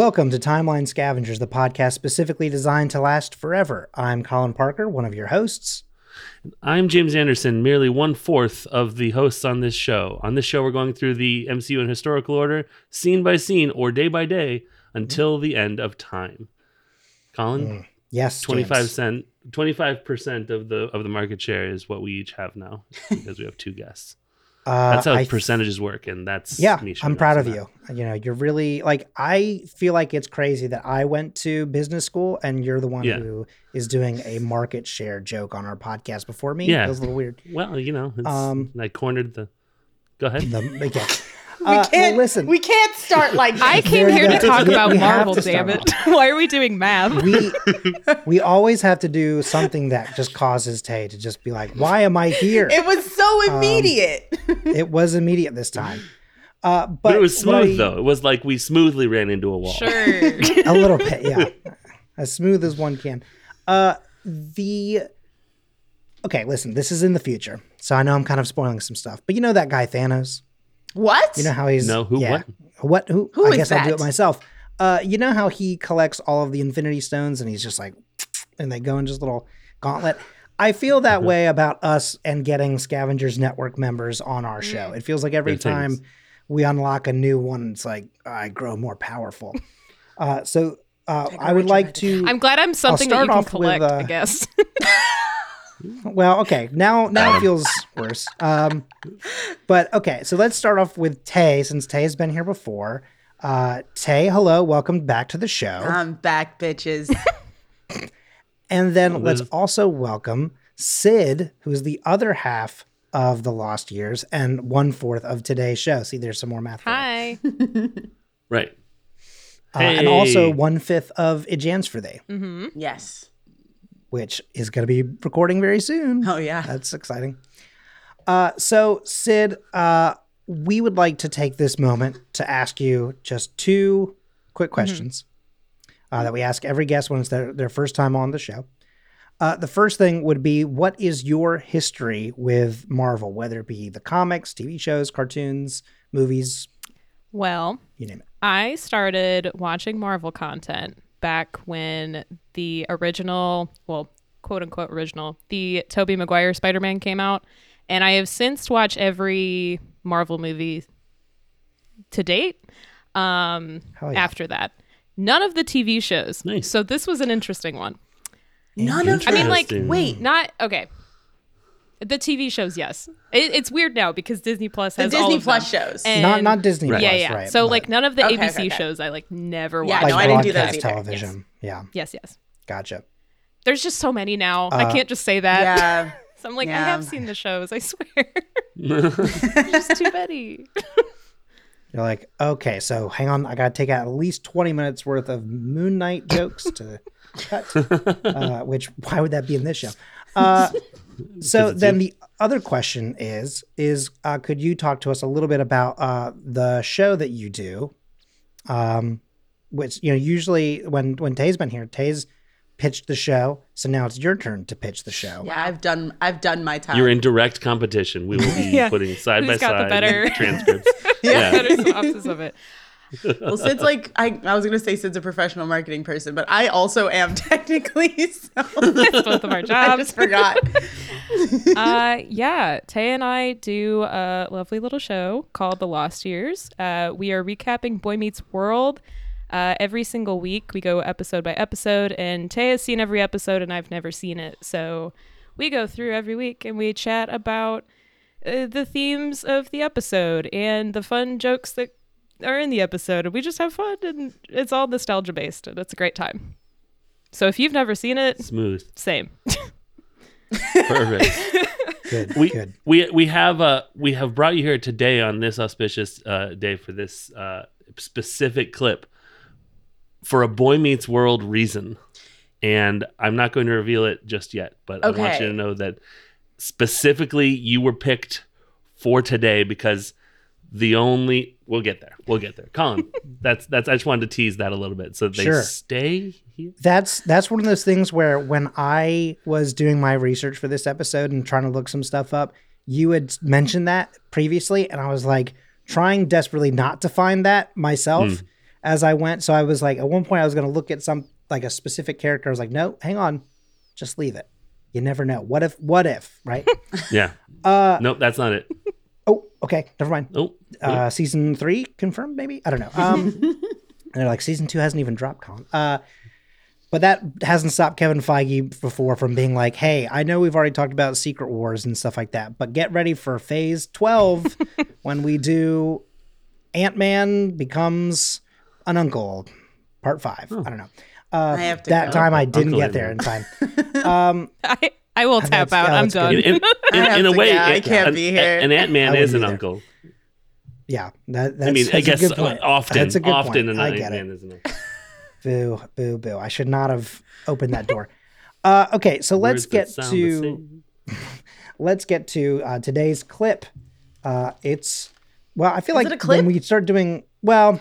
Welcome to Timeline Scavengers, the podcast specifically designed to last forever. I'm Colin Parker, one of your hosts. I'm James Anderson, merely one fourth of the hosts on this show. On this show, we're going through the MCU in historical order, scene by scene or day by day, until the end of time. Colin, mm. Yes, twenty five cent, twenty five percent of the of the market share is what we each have now because we have two guests. Uh, That's how percentages work, and that's Yeah, I'm proud of on you. You know, you're really like I feel like it's crazy that I went to business school and you're the one Yeah. who is doing a market share joke on our podcast before me. Yeah. Feels a little weird. Well, you know, it's, Um, I cornered the. Go ahead. The, yeah. We Uh, well, can't listen. We can't start like this. I came There here you to talk We- about we Marvel, to damn it. Why are we doing math? we we always have to do something that just causes Tay to just be like, "Why am I here?" It was so immediate. it was immediate this time. Uh, but, But, it was smooth I- though. It was like we smoothly ran into a wall. Sure. a little bit, yeah, as smooth as one can. Uh, the okay, listen, this is in the future, so I know I'm kind of spoiling some stuff, but you know that guy Thanos. What? You know how he's No, who, yeah. what? What? Who? Who I is guess I'll do it myself. Uh, you know how he collects all of the Infinity Stones and he's just like, and they go in just a little gauntlet. I feel that way about us and getting Scavengers Network members on our show. It feels like every They're time famous. we unlock a new one, it's like I grow more powerful. uh, so uh, I would like to. I'm glad I'm something that you can off with, collect, uh, I guess. Well, okay. Now now it feels worse. Um, but okay, so let's start off with Tay, since Tay has been here before. Uh, Tay, hello, welcome back to the show. I'm back, bitches. and then let's also welcome Sid, who's the other half of the Lost Years and one fourth of today's show. See, there's some more math. Hi. Right. Uh, and also one fifth of Ijans for Thee, yes. Which is going to be recording very soon. Oh yeah. That's exciting. Uh, so, Sid, uh, we would like to take this moment to ask you just two quick questions uh, that we ask every guest when it's their, their first time on the show. Uh, the first thing would be what is your history with Marvel, whether it be the comics, TV shows, cartoons, movies, Well, you name it? I started watching Marvel content back when the original, well, quote unquote original, the Tobey Maguire Spider Man came out. And I have since watched every Marvel movie to date um, yeah. after that. None of the TV shows. Nice. So this was an interesting one. None of I mean, like, wait. Not okay. The TV shows, yes. It, it's weird now because Disney Plus The has all Disney of Plus them. shows. And- not not Disney Right. Plus, yeah, yeah. right? so like none of the Okay, ABC okay, okay. shows I like never Yeah, watched. like no, I didn't do those broadcast either. television. Yeah, Yes, yes. gotcha. There's just so many now. I Uh, can't just say that. yeah. so I'm like, I have seen the shows. I swear. There's just too many. You're like, okay, so hang on, I gotta take out at least 20 minutes worth of Moon Knight jokes to cut. Uh, which why would that be in this show? Uh, so then you. the other question is, is uh, could you talk to us a little bit about uh, the show that you do? Um, which you know, usually when when Tay's been here, Tay's pitched the show, so now it's your turn to pitch the show. Yeah, I've done I've done my time. You're in direct competition. We will be Yeah. putting side by Who's got the side better- transcripts. yeah. Better synopsis of it. Well, Sid's like I, I was gonna say Sid's a professional marketing person, but I also am technically. So It's both of our I jobs. just forgot. uh, yeah, Tay and I do a lovely little show called The Lost Years. Uh, we are recapping Boy Meets World uh, every single week. We go episode by episode, and Tay has seen every episode, and I've never seen it. So we go through every week and we chat about uh, the themes of the episode and the fun jokes that are in the episode. And we just have fun, and it's all nostalgia based, and it's a great time. So if you've never seen it, Smooth. same. Perfect. Good, we good. we we have uh we have brought you here today on this auspicious uh, day for this uh, specific clip for a boy meets world reason and i'm not going to reveal it just yet but i want you to know that specifically you were picked for today because the only we'll get there we'll get there colin that's that's i just wanted to tease that a little bit so they Sure. stay here That's that's one of those things where when I was doing my research for this episode and trying to look some stuff up, you had mentioned that previously, and I was like trying desperately not to find that myself. as I went. So I was like, at one point, I was going to look at some like a specific character. I was like, no, hang on, just leave it. You never know. What if? What if? Right? Yeah. uh, Nope, that's not it. Oh, okay, never mind. Nope. Uh, season three confirmed, maybe. I don't know. Um, and they're like, season two hasn't even dropped, Colin. Uh, but that hasn't stopped Kevin Feige before from being like, hey, I know we've already talked about Secret Wars and stuff like that, but get ready for phase 12 when we do Ant Man becomes an uncle, part five. I don't know. Uh, I have to that go. time I didn't Uncle get there in time. Um, I, I will tap That's- out. yeah, I'm that's done. In, in, in, in a to way, go. I can't an- be here. An Ant Man is an either. uncle. yeah, that, that's, I mean, I that's a guess good point. often, That's a good often point. an I Ant. Man is an uncle. Boo, boo, boo. I should not have opened that door. Uh, okay, so let's Words that get sound the to let's get to uh, today's clip. Uh, it's well, I feel Is like it a clip? when we start doing well,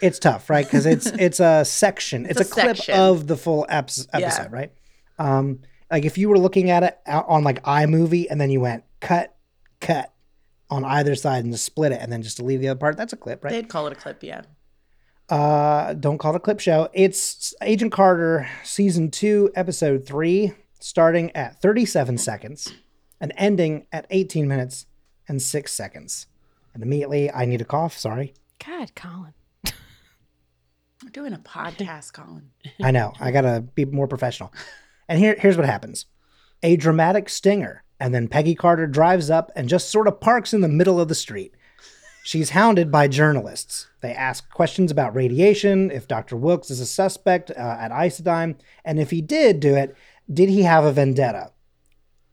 it's tough, right? Because it's it's a section. It's, It's a, a clip section. of the full eps- Yeah. episode, right? Um, like if you were looking at it out on like iMovie and then you went cut, cut on either side and just split it and then just to leave the other part, that's a clip, right? They'd call it a clip, yeah. Uh, don't call it a clip show. It's Agent Carter season two, episode three, starting at 37 seconds and ending at 18 minutes and six seconds. And immediately, I need a cough. Sorry. God, Colin. We're doing a podcast, Colin. I know. I gotta be more professional. And here, here's what happens: a dramatic stinger, and then Peggy Carter drives up and just sort of parks in the middle of the street. She's hounded by journalists. They ask questions about radiation, if Dr. Wilkes is a suspect uh, at Isodyne, and if he did do it, did he have a vendetta?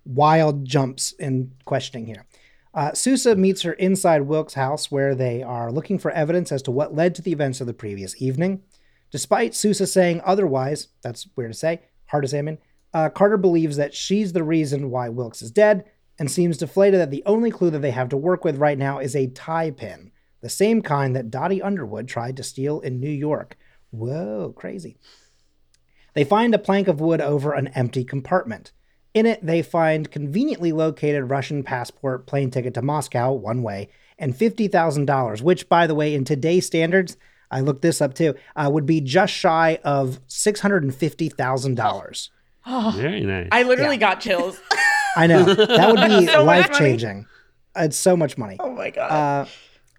Wild jumps in questioning here. Uh, Sousa meets her inside Wilkes' house where they are looking for evidence as to what led to the events of the previous evening. Despite Sousa saying otherwise, that's weird to say, hard to say, I mean, uh, Carter believes that she's the reason why Wilkes is dead and seems deflated that the only clue that they have to work with right now is a tie pin, the same kind that Dottie Underwood tried to steal in New York. Whoa, crazy. They find a plank of wood over an empty compartment. In it, they find conveniently located Russian passport, plane ticket to Moscow, one way, and $50,000, which, by the way, in today's standards, I looked this up too, uh, would be just shy of $650,000. Very nice. I literally got chills. I know. That would be So life changing. It's so much money. oh my god. Uh,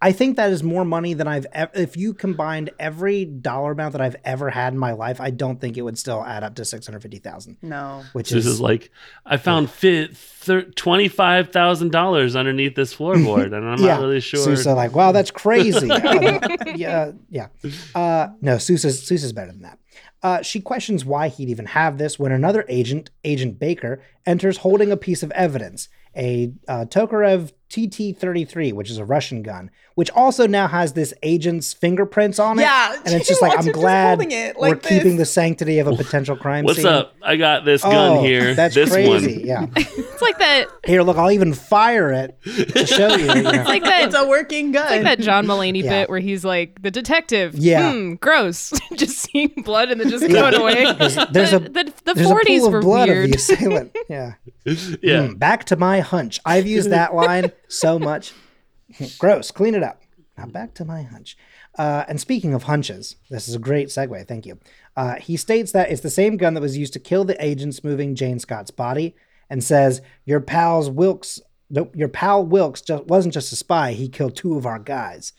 I think that is more money than I've ever. If you combined every dollar amount that I've ever had in my life, I don't think it would still add up to six hundred fifty thousand. no. Which This is, is like I found fit thir- twenty five thousand dollars underneath this floorboard, and I'm yeah. not really sure. Sousa like, wow, that's crazy. Uh, yeah, yeah. Uh, no, Sousa's Sousa's better than that. Uh, she questions why he'd even have this when another agent, Agent Baker, enters holding a piece of evidence, a uh, Tokarev TT-33, which is a Russian gun, which also now has this agent's fingerprints on it. Yeah, and it's just like I'm glad holding it we're like keeping the sanctity of a potential crime scene. What's scene. up? I got this gun Oh, here. That's this crazy. one. Yeah. It's like that. Here, look, I'll even fire it to show you. you know. It's like that. It's a working gun. like that John Mulaney Yeah. bit where he's like the detective. Yeah. Hmm, gross. just seeing blood and then just going away. There's a the, the, there's a 40s pool were of blood weird. of the assailant. Yeah. Yeah. Hmm, back to my hunch. I've used that line so much. Gross. Clean it up. Now back to my hunch. Uh, and speaking of hunches, this is a great segue. Thank you. Uh, he states that it's the same gun that was used to kill the agents moving Jane Scott's body, and says your pal's Wilkes. Nope, your pal Wilkes just wasn't just a spy. He killed two of our guys.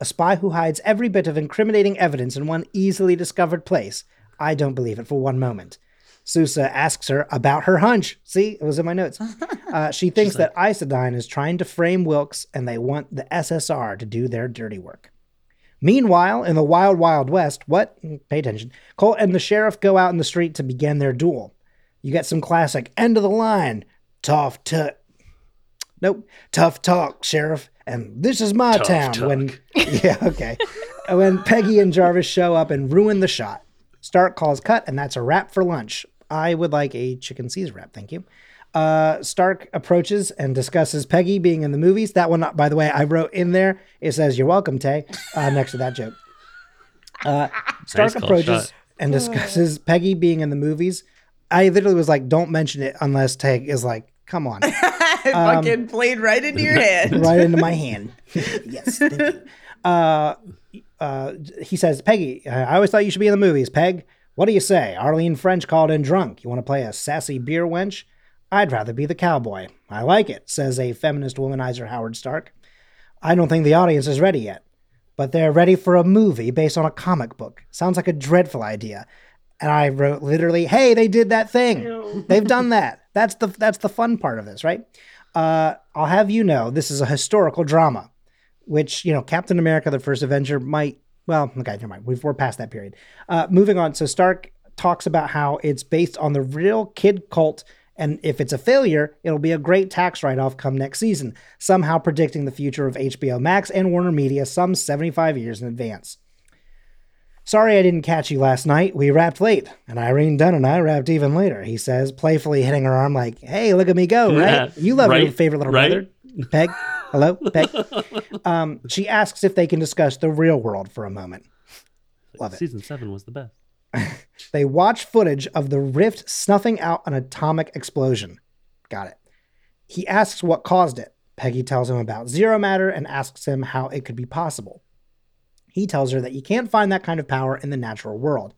A spy who hides every bit of incriminating evidence in one easily discovered place. I don't believe it for one moment. Sousa asks her about her hunch. See, it was in my notes. Uh, she thinks that Isodyne is trying to frame Wilkes and they want the SSR to do their dirty work. Meanwhile, in the wild, wild west, what? Pay attention. Colt and the sheriff go out in the street to begin their duel. You get some classic end of the line. Tough tut. Nope. Tough talk, sheriff. And this is my Tough town. talk. When yeah, okay. when Peggy and Jarvis show up and ruin the shot. Stark calls cut, and that's a wrap for lunch. I would like a chicken Caesar wrap, thank you. Uh, Stark approaches and discusses Peggy being in the movies. That one, by the way, I wrote in there. It says "You're welcome, Tay," uh, next to that joke. Uh, Stark call approaches shot. and discusses Peggy being in the movies. I literally was like, "Don't mention it unless Tay is like, come on." It fucking played right into your head. right into my hand. yes, thank you. Uh, uh, he says, Peggy, I always thought you should be in the movies. Peg, what do you say? Arlene French called in drunk. You want to play a sassy beer wench? I'd rather be the cowboy. I like it, says a feminist womanizer Howard Stark. I don't think the audience is ready yet, but they're ready for a movie based on a comic book. Sounds like a dreadful idea. And I wrote literally, "Hey, they did that thing. They've done that. That's the that's the fun part of this, right? Uh, I'll have you know, this is a historical drama, which you know, Captain America: The First Avenger might. Well, okay, never mind. We've, we're past that period. Uh, moving on. So Stark talks about how it's based on the real Kid Colt and if it's a failure, it'll be a great tax write off come next season, somehow predicting the future of HBO Max and Warner Media some 75 years in advance. Sorry I didn't catch you last night. We wrapped late, and Irene Dunne and I wrapped even later, he says, playfully hitting her arm like, hey, look at me go, right? You love your favorite little right. brother. Peg, hello, Peg. Um, she asks if they can discuss the real world for a moment. Love it. Season seven was the best. They watch footage of the rift snuffing out an atomic explosion. Got it. He asks what caused it. Peggy tells him about zero matter and asks him how it could be possible. He tells her that you can't find that kind of power in the natural world.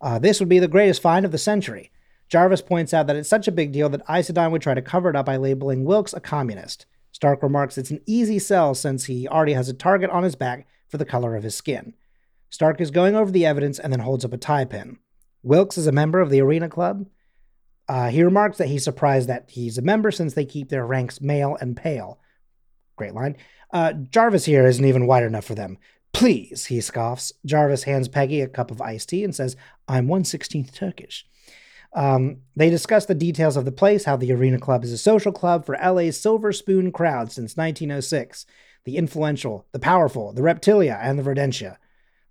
Uh, this would be the greatest find of the century. Jarvis points out that it's such a big deal that Isodyne would try to cover it up by labeling Wilkes a communist. Stark remarks it's an easy sell since he already has a target on his back for the color of his skin. Stark is going over the evidence and then holds up a tie pin. Wilkes is a member of the Arena Club. Uh, he remarks that he's surprised that he's a member since they keep their ranks male and pale. Great line. Uh, Jarvis here isn't even wide enough for them. Please, he scoffs. Jarvis hands Peggy a cup of iced tea and says, I'm 116th Turkish. Um, they discuss the details of the place, how the Arena Club is a social club for LA's Silver Spoon crowd since 1906. The influential, the powerful, the Reptilia, and the Verdentia.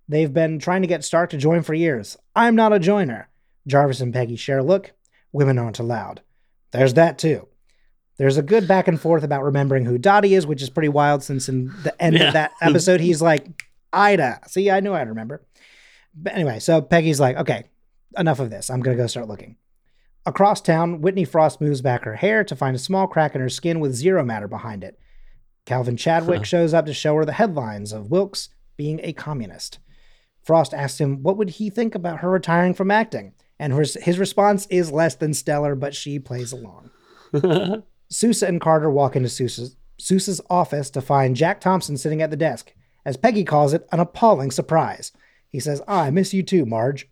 They've been trying to get Stark to join for years. I'm not a joiner. Jarvis and Peggy share a look. Women aren't allowed. There's that too. There's a good back and forth about remembering who Dottie is, which is pretty wild since in the end Yeah. of that episode, he's like, Ida. See, I knew I'd remember. But anyway, so Peggy's like, okay, enough of this. I'm going to go start looking. Across town, Whitney Frost moves back her hair to find a small crack in her skin with zero matter behind it. Calvin Chadwick shows up to show her the headlines of Wilkes being a communist. Frost asks him what would he think about her retiring from acting, and his, his response is less than stellar, but she plays along. Sousa and Carter walk into Sousa's, Sousa's office to find Jack Thompson sitting at the desk. As Peggy calls it, an appalling surprise. He says, I miss you too, Marge.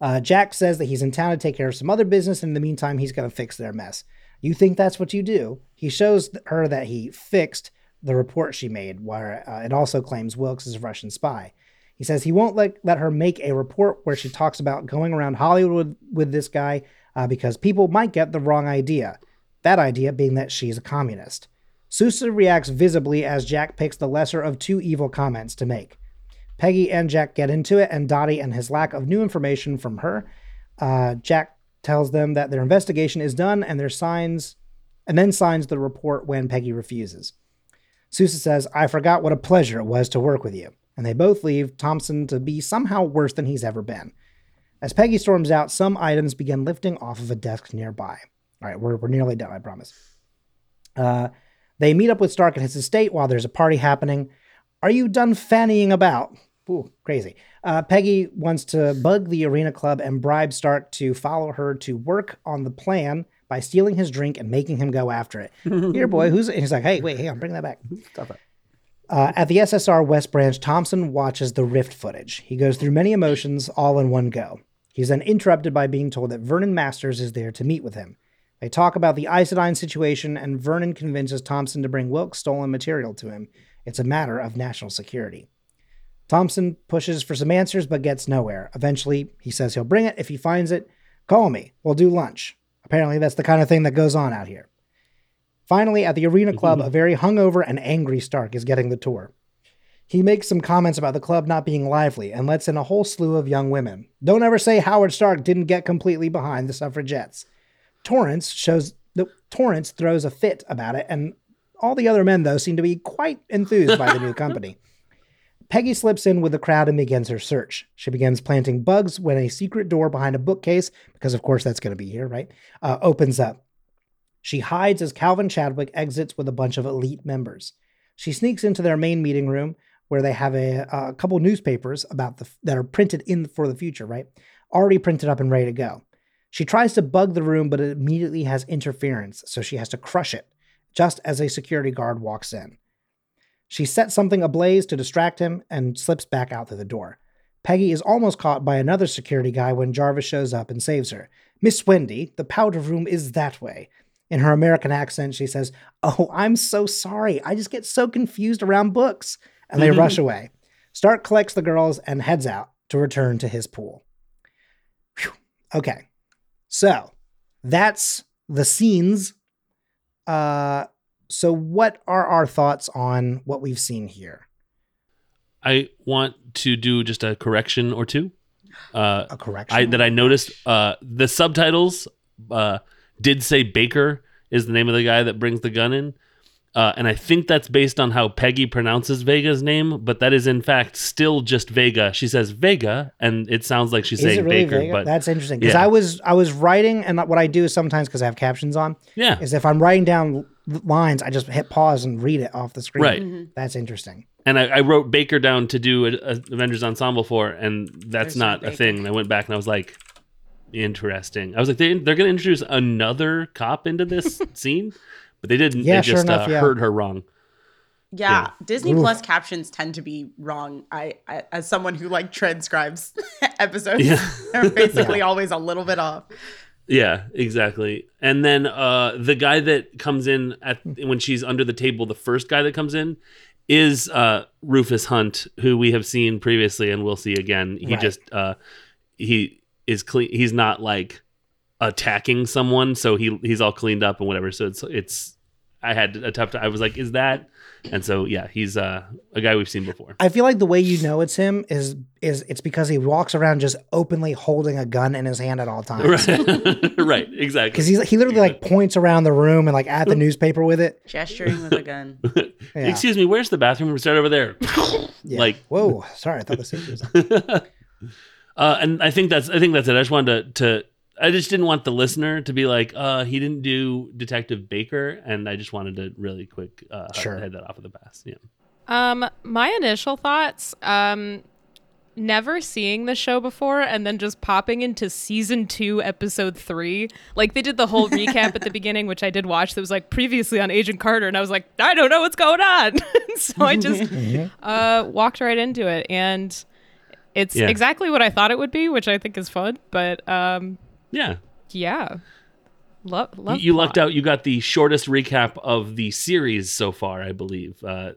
Uh, Jack says that he's in town to take care of some other business, and in the meantime, he's going to fix their mess. You think that's what you do? He shows her that he fixed the report she made, where uh, it also claims Wilkes is a Russian spy. He says he won't let, let her make a report where she talks about going around Hollywood with this guy uh, because people might get the wrong idea. That idea being that she's a communist. Sousa reacts visibly as Jack picks the lesser of two evil comments to make. Peggy and Jack get into it, and Dottie and his lack of new information from her. Uh, Jack tells them that their investigation is done and their signs, and then signs the report when Peggy refuses. Sousa says, I forgot what a pleasure it was to work with you. And they both leave Thompson to be somehow worse than he's ever been. As Peggy storms out, some items begin lifting off of a desk nearby. All right, we're, we're nearly done, I promise. Uh, they meet up with Stark at his estate while there's a party happening. Are you done fannying about? Ooh, crazy. Uh, Peggy wants to bug the Arena Club and bribe Stark to follow her to work on the plan by stealing his drink and making him go after it. Here, boy, who's? He's like, hey, wait, hey, I'm bringing that back. Stop it. Uh, at the SSR West Branch, Thompson watches the Rift footage. He goes through many emotions all in one go. He's then interrupted by being told that Vernon Masters is there to meet with him. They talk about the Isodyne situation, and Vernon convinces Thompson to bring Wilkes' stolen material to him. It's a matter of national security. Thompson pushes for some answers but gets nowhere. Eventually, he says he'll bring it if he finds it. Call me. We'll do lunch. Apparently, that's the kind of thing that goes on out here. Finally, at the Arena Club, mm-hmm. a very hungover and angry Stark is getting the tour. He makes some comments about the club not being lively and lets in a whole slew of young women. Don't ever say Howard Stark didn't get completely behind the suffragettes. Torrance shows the Torrance throws a fit about it, and all the other men though seem to be quite enthused by the new company. Peggy slips in with the crowd and begins her search. She begins planting bugs when a secret door behind a bookcase, because of course that's going to be here, right? Uh, opens up. She hides as Calvin Chadwick exits with a bunch of elite members. She sneaks into their main meeting room where they have a, a couple newspapers about the that are printed in for the future, right? Already printed up and ready to go. She tries to bug the room, but it immediately has interference, so she has to crush it just as a security guard walks in. She sets something ablaze to distract him and slips back out through the door. Peggy is almost caught by another security guy when Jarvis shows up and saves her. Miss Wendy, the powder room is that way. In her American accent, she says, Oh, I'm so sorry. I just get so confused around books. And they rush away. Stark collects the girls and heads out to return to his pool. Phew. Okay. So that's the scenes. Uh, so, what are our thoughts on what we've seen here? I want to do just a correction or two. Uh, A correction. I that I noticed uh, the subtitles uh, did say Baker is the name of the guy that brings the gun in. Uh, and I think that's based on how Peggy pronounces Vega's name, but that is in fact still just Vega. She says Vega, and it sounds like she's Is saying really Baker. Vega? But That's interesting because yeah. I was I was writing and what I do is sometimes because I have captions on yeah, is if I'm writing down lines I just hit pause and read it off the screen. Right. That's interesting. and I, I wrote Baker down to do a, a Avengers Ensemble for, and that's There's not a thing. And I went back and I was like, interesting. I was like, they, they're going to introduce another cop into this scene, but they didn't. Yeah, they sure just enough, uh, yeah. heard her wrong. Yeah, Disney Oof. Plus captions tend to be wrong. I, I as someone who like transcribes episodes, Yeah. they're basically always a little bit off. Yeah, exactly. And then uh, the guy that comes in at when she's under the table, the first guy that comes in is uh, Rufus Hunt, who we have seen previously and we'll see again. He Right. just uh, he is clean. He's not like attacking someone, so he he's all cleaned up and whatever. So it's it's. I had a tough time. I was like, "Is that?" And so yeah, he's uh, a guy we've seen before. I feel like the way you know it's him is is it's because he walks around just openly holding a gun in his hand at all times. right, right, exactly. Because he's he literally like points around the room and like at the newspaper with it. Gesturing with a gun. Yeah. Excuse me, where's the bathroom? We start over there. Yeah. Like whoa, sorry, I thought the safety was on. Uh, and I think that's I think that's it. I just wanted to, to I just didn't want the listener to be like, uh, he didn't do Detective Baker, and I just wanted to really quick uh, Sure. head that off of the pass. Yeah, Um, my initial thoughts, um, never seeing the show before and then just popping into season two, episode three. Like they did the whole recap at the beginning, which I did watch. That was like previously on Agent Carter, and I was like, I don't know what's going on. so I just uh, walked right into it, and it's Yeah. exactly what I thought it would be, which I think is fun. But um, yeah. yeah, love You, love. you lucked out. You got the shortest recap of the series so far, I believe. Uh,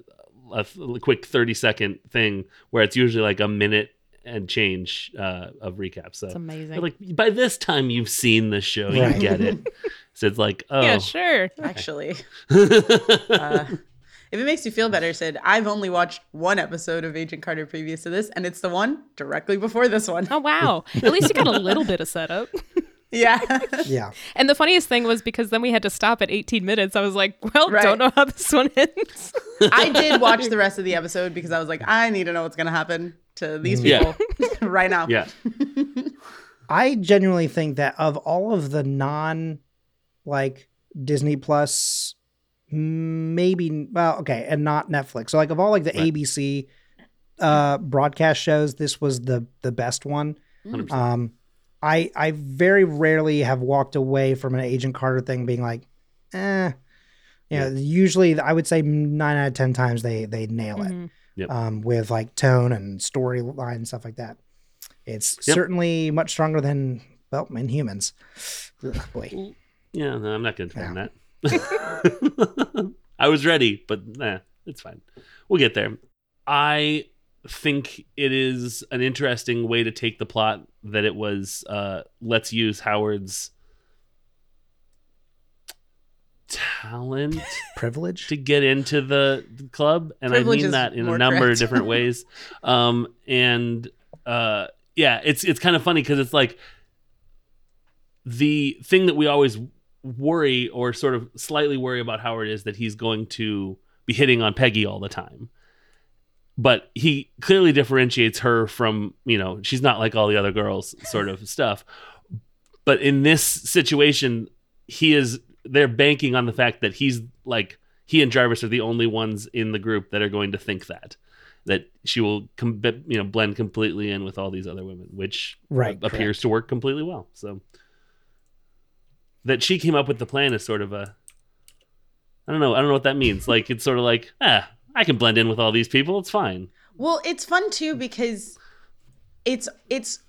a th- quick thirty second thing where it's usually like a minute and change uh, of recap. So It's amazing. like by this time you've seen the show, Right. you get it. so it's like, oh, yeah, sure. Actually, uh, if it makes you feel better, Sid, I've only watched one episode of Agent Carter previous to this, and it's the one directly before this one. Oh wow! At least you got a little bit of setup. Yeah. Yeah. And the funniest thing was because then we had to stop at 18 minutes. I was like, well, Right. don't know how this one ends. I did watch the rest of the episode because I was like, I need to know what's going to happen to these Yeah. people right now. yeah, I genuinely think that of all of the non like Disney Plus, maybe well, okay, and not Netflix. So like of all like the Right. ABC uh broadcast shows, this was the the best one. 100%. Um I I very rarely have walked away from an Agent Carter thing being like, eh. You know, usually I would say nine out of ten times they they nail it Mhm. Yep. um, with like tone and storyline and stuff like that. It's Yep. certainly much stronger than well, Inhumans. Ugh, boy, Yeah, no, I'm not going to defend that. I was ready, but nah, it's fine. We'll get there. I think it is an interesting way to take the plot that it was uh, let's use Howard's talent privilege. to get into the the club and Privilege i mean that in a number correct. of different ways um and uh yeah it's it's kind of funny because it's like the thing that we always worry or sort of slightly worry about howard is that he's going to be hitting on peggy all the time but he clearly differentiates her from you know she's not like all the other girls sort of stuff but in this situation he is they're banking on the fact that he's like he and Jarvis are the only ones in the group that are going to think that. that she will com- you know blend completely in with all these other women, which Right, appears to work completely well. So that she came up with the plan is sort of a I don't know. I don't know what that means. Like it's sort of like, ah, I can blend in with all these people. It's fine. Well, it's fun too because it's it's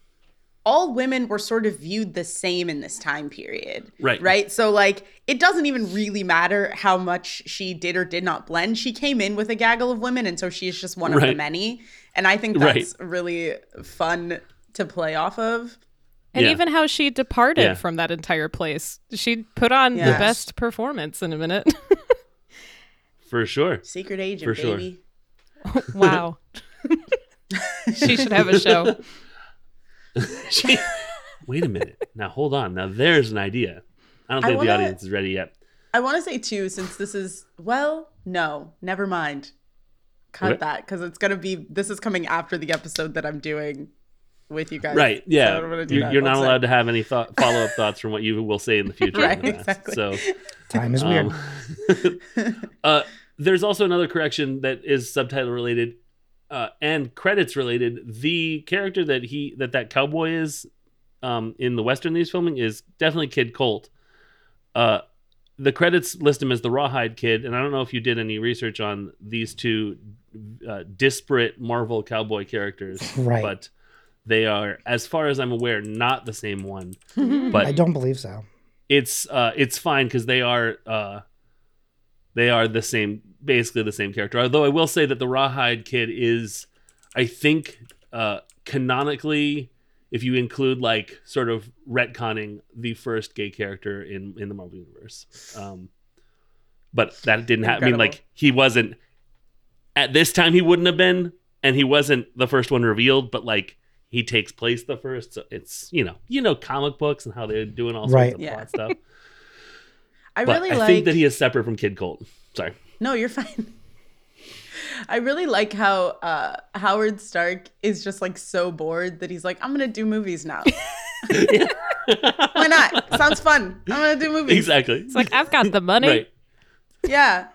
all women were sort of viewed the same in this time period. Right. Right. So like it doesn't even really matter how much she did or did not blend. She came in with a gaggle of women and so she's just one of the many. And I think Right. that's really fun to play off of. And Yeah. even how she departed Yeah. from that entire place. She put on the best performance in a minute. For sure. Secret agent, For sure. baby. wow. she should have a show. She- Wait a minute. Now hold on. Now there's an idea. I don't I think wanna- the audience is ready yet. I want to say too, since this is well, no, never mind. Cut Okay. that because it's gonna be. This is coming after the episode that I'm doing with you guys. Right. So Yeah. I don't do you're that. you're not One sec. allowed to have any thought, follow up thoughts from what you will say in the future. Right, on that. exactly. So Time is weird. Um, uh, there's also another correction that is subtitle related uh, and credits related. The character that he that that cowboy is um, in the Western he's filming is definitely Kid Colt. Uh, the credits list him as the Rawhide Kid, and I don't know if you did any research on these two uh, disparate Marvel cowboy characters, Right. But they are, as far as I'm aware, not the same one. But I don't believe so. it's uh it's fine because they are uh they are the same basically the same character although i will say that the rawhide kid is i think uh canonically if you include like sort of retconning the first gay character in in the marvel universe um but that didn't happen i mean like he wasn't at this time he wouldn't have been and he wasn't the first one revealed but like he takes place the first so it's you know you know comic books and how they're doing all sorts Right. of Yeah. plot stuff I but really I like. think that he is separate from Kid Colt. Sorry. No, you're fine. I really like how uh, Howard Stark is just like so bored that he's like, I'm gonna do movies now. Why not? Sounds fun. I'm gonna do movies. exactly. It's like, I've got the money. Right. Yeah.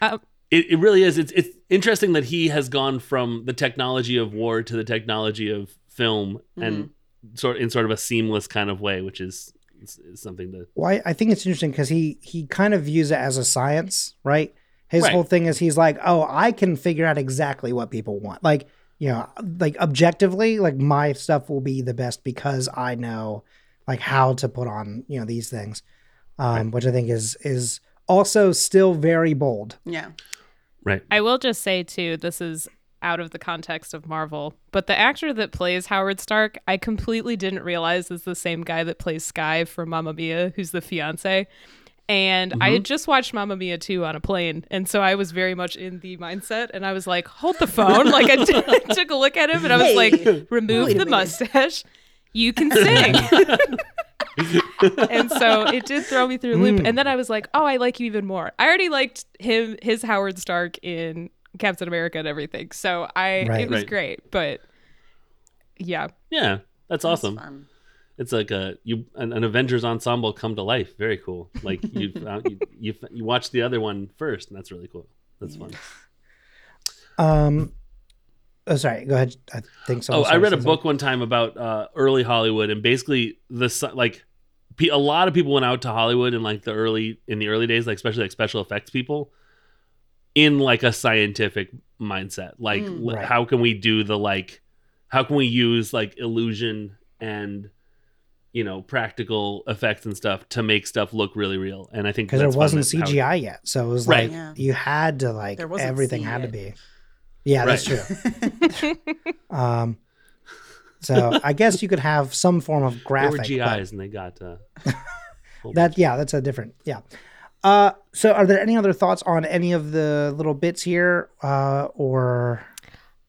Uh, It, it really is. It's it's interesting that he has gone from the technology of war to the technology of film and Mm-hmm. sort in sort of a seamless kind of way, which is, is, is something to Well, I, I think it's interesting because he he kind of views it as a science, right? His Right. whole thing is he's like, oh, I can figure out exactly what people want. Like, you know, like objectively, like my stuff will be the best because I know like how to put on you know these things, um, which I think is is also still very bold. Yeah. right. I will just say too, this is out of the context of Marvel, but the actor that plays Howard Stark, I completely didn't realize is the same guy that plays Sky from Mamma Mia, who's the fiance. And I had mm-hmm. just watched Mamma Mia 2 on a plane, and so I was very much in the mindset, and I was like, "Hold the phone!" like I, t- I took a look at him, and I was like, "Remove wait the mustache. You can sing." and so it did throw me through a loop. Hmm. And then I was like, oh, I like you even more. I already liked him, his Howard Stark in Captain America and everything. So I, Right. it was Right. great. But yeah, Yeah, that's awesome. Fun. It's like a you an, an Avengers ensemble come to life. Very cool. Like you uh, you, you you watch the other one first, and that's really cool. That's fun. Um, oh, sorry, go ahead. I think so. Oh, I read a book one time about uh, early Hollywood, and basically the like a lot of people went out to Hollywood in like the early in the early days, like especially like special effects people, in like a scientific mindset. Like, Mm. Right. how can we do the like, how can we use like illusion and you know practical effects and stuff to make stuff look really real? And I think because there wasn't that Howard- CGI yet, so it was Right. like Yeah. you had to like There everything C had to be. Yeah, that's true. Um, so I guess you could have some form of There graphic. were but GIs and they got uh, That yeah, that's a different yeah. Uh, so are there any other thoughts on any of the little bits here, uh, or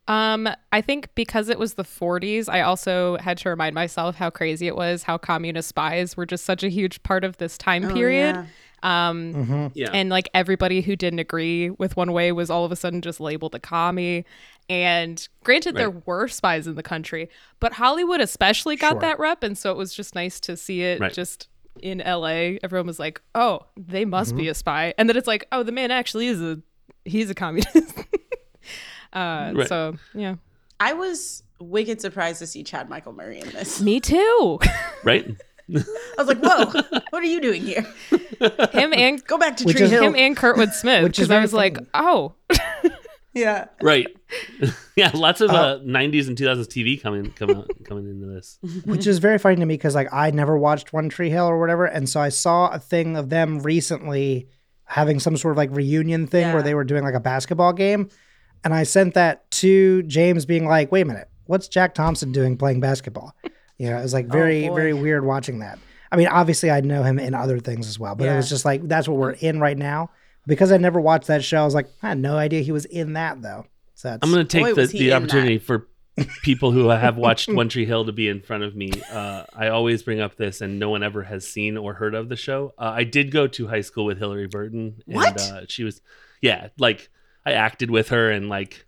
Um, I think because it was the 40s, I also had to remind myself how crazy it was, how communist spies were just such a huge part of this time Oh, period. yeah. Um, Mhm. yeah. and like everybody who didn't agree with one way was all of a sudden just labeled a commie. And granted, there were spies in the country, but Hollywood especially got Sure. that rep, and so it was just nice to see it Right. just in LA. Everyone was like, "Oh, they must Mm-hmm. be a spy," and then it's like, "Oh, the man actually is a he's a communist." Uh, Right. So yeah, I was wicked surprised to see Chad Michael Murray in this. me too. right? I was like, "Whoa, what are you doing here? him and Go back to Tree is- Hill." him and Kurtwood Smith. Which Because I very was like, oh, yeah, Right. yeah, lots of uh, 90s and 2000s TV coming coming coming into this. which is very funny to me because like I never watched One Tree Hill or whatever, and so I saw a thing of them recently having some sort of like reunion thing Yeah. where they were doing like a basketball game, and I sent that to James, being like, "Wait a minute, what's Jack Thompson doing playing basketball?" You know, it was like very boy. very weird watching that. I mean, obviously I know him in other things as well, but it was just like that's what we're in right now. Because I never watched that show, I was like, I had no idea he was in that though. So that's, I'm going to take Boy, the, the in opportunity for people who have watched One Tree Hill to be in front of me. Uh, I always bring up this, and no one ever has seen or heard of the show. Uh, I did go to high school with Hilarie Burton. And, What? Uh, she was, yeah, like I acted with her and like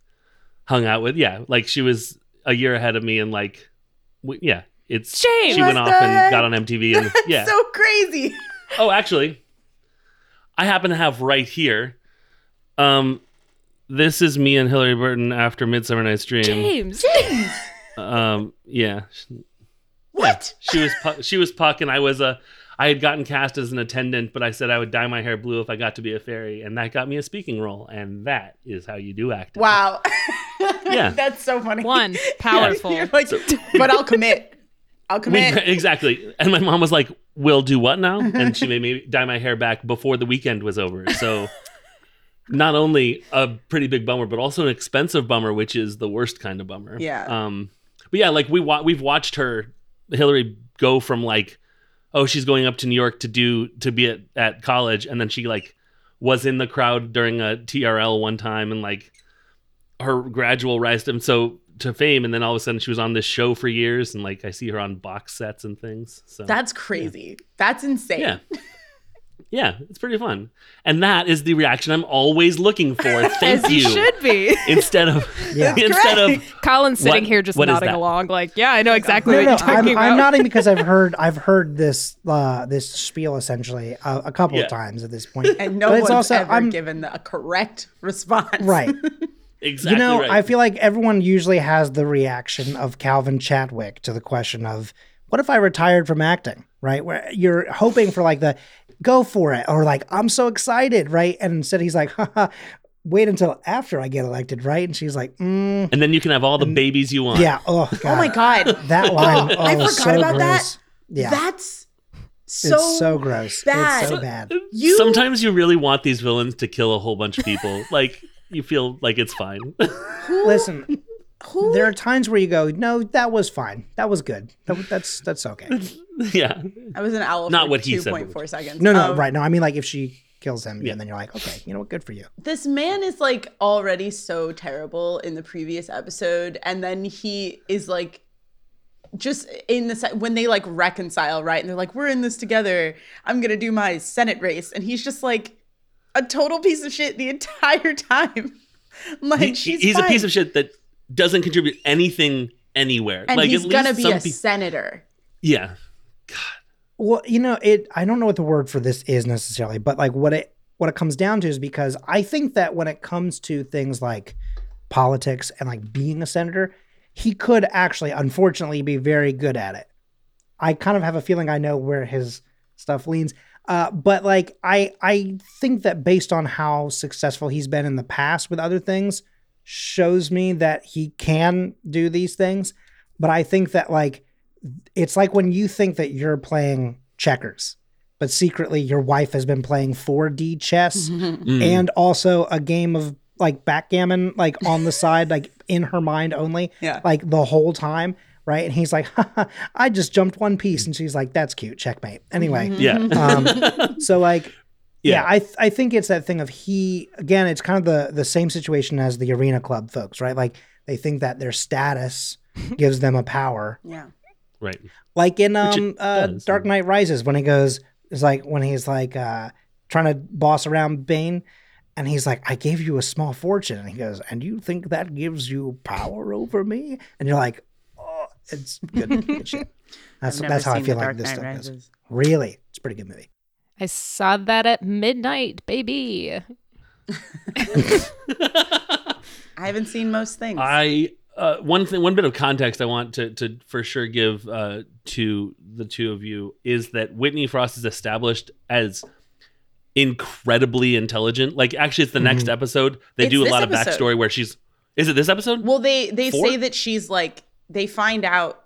hung out with, yeah, like she was a year ahead of me, and like, w- yeah, it's James! she went off the and got on MTV, and yeah. so crazy. Oh, actually, I happen to have right here. Um, this is me and Hilarie Burton after Midsummer Night's Dream. James. Um, yeah, What? she was Pu- she was Puck, and I was a. I had gotten cast as an attendant, but I said I would dye my hair blue if I got to be a fairy, and that got me a speaking role, and that is how you do acting. Wow. Yeah. that's so funny. One, powerful. You're like, but I'll commit. I'll We- commit. exactly. And my mom was like, "We'll do what now?" And she made me dye my hair back before the weekend was over. So, not only a pretty big bummer, but also an expensive bummer, which is the worst kind of bummer. Yeah. Um. But yeah, like we wa- we've watched her, Hilarie, go from like, oh, she's going up to New York to do to be at at college, and then she like was in the crowd during a TRL one time, and like her gradual rise to so to fame, and then all of a sudden she was on this show for years, and like I see her on box sets and things. So That's crazy. That's insane. yeah, yeah, it's pretty fun, and that is the reaction I'm always looking for. Thank As you should be. Instead of Yeah. instead of Colin sitting What- here just nodding along, like, yeah, I know exactly no, what no, you're talking I'm, about. I'm nodding because I've heard I've heard this uh, this spiel essentially a, a couple Yeah. of times at this point. And no But one's it's also- ever I'm- given the, a correct response. right. Exactly you know, right. I feel like everyone usually has the reaction of Calvin Chadwick to the question of what if I retired from acting, right? Where you're hoping for like the go for it or like I'm so excited, right? And instead he's like, Haha, wait until after I get elected, right? And she's like, mm, and then you can have all the babies you want. yeah, oh god, Oh my god. that line, oh, I forgot so about that. Yeah, That's so, it's so gross. bad. It's so bad. You Sometimes you really want these villains to kill a whole bunch of people. like you feel like it's fine. Listen, who there are times where you go, no, that was fine, that was good, that, that's that's okay. yeah. I was an owl Not for what he two said, point but- four seconds. No, no, Um, right. No, I mean like if she kills him, Yeah. and then you're like, okay, you know what, good for you. This man is like already so terrible in the previous episode, and then he is like just in the se- when they like reconcile, right? And they're like, "We're in this together. I'm gonna do my Senate race," and he's just like a total piece of shit the entire time. Like, He- she's he's a piece of shit that doesn't contribute anything anywhere. and like he's at gonna least be some a pe- senator. yeah. God. Well, you know, it. I don't know what the word for this is necessarily, but like what it what it comes down to is because I think that when it comes to things like politics and like being a senator, he could actually, unfortunately, be very good at it. I kind of have a feeling I know where his stuff leans. Uh, but like I I think that based on how successful he's been in the past with other things, shows me that he can do these things. But I think that like it's like when you think that you're playing checkers, but secretly your wife has been playing 4D chess Mm. and also a game of like backgammon, like on the side, like in her mind only, Yeah. like the whole time. Right. And he's like, I just jumped one piece. And she's like, that's cute. Checkmate. Anyway. yeah. Um, so like, yeah, Yeah. I, th- I think it's that thing of he, again, it's kind of the, the same situation as the arena club folks, right? Like they think that their status gives them a power Yeah. right. like in um uh, does, Dark yeah. Knight Rises when he goes it's like when he's like uh trying to boss around Bane and he's like I gave you a small fortune and he goes and you think that gives you power over me and you're like it's good, good shit that's that's how I feel like this Knight stuff is really it's a pretty good movie I saw that at midnight, baby. I I haven't seen most things. I uh, one thing, one bit of context I want to to for sure give uh, to the two of you is that Whitney Frost is established as incredibly intelligent. Like, actually, it's the next episode. They It's do a lot of episode. backstory where she's. Is it this episode? well, they they Four? say that she's like they find out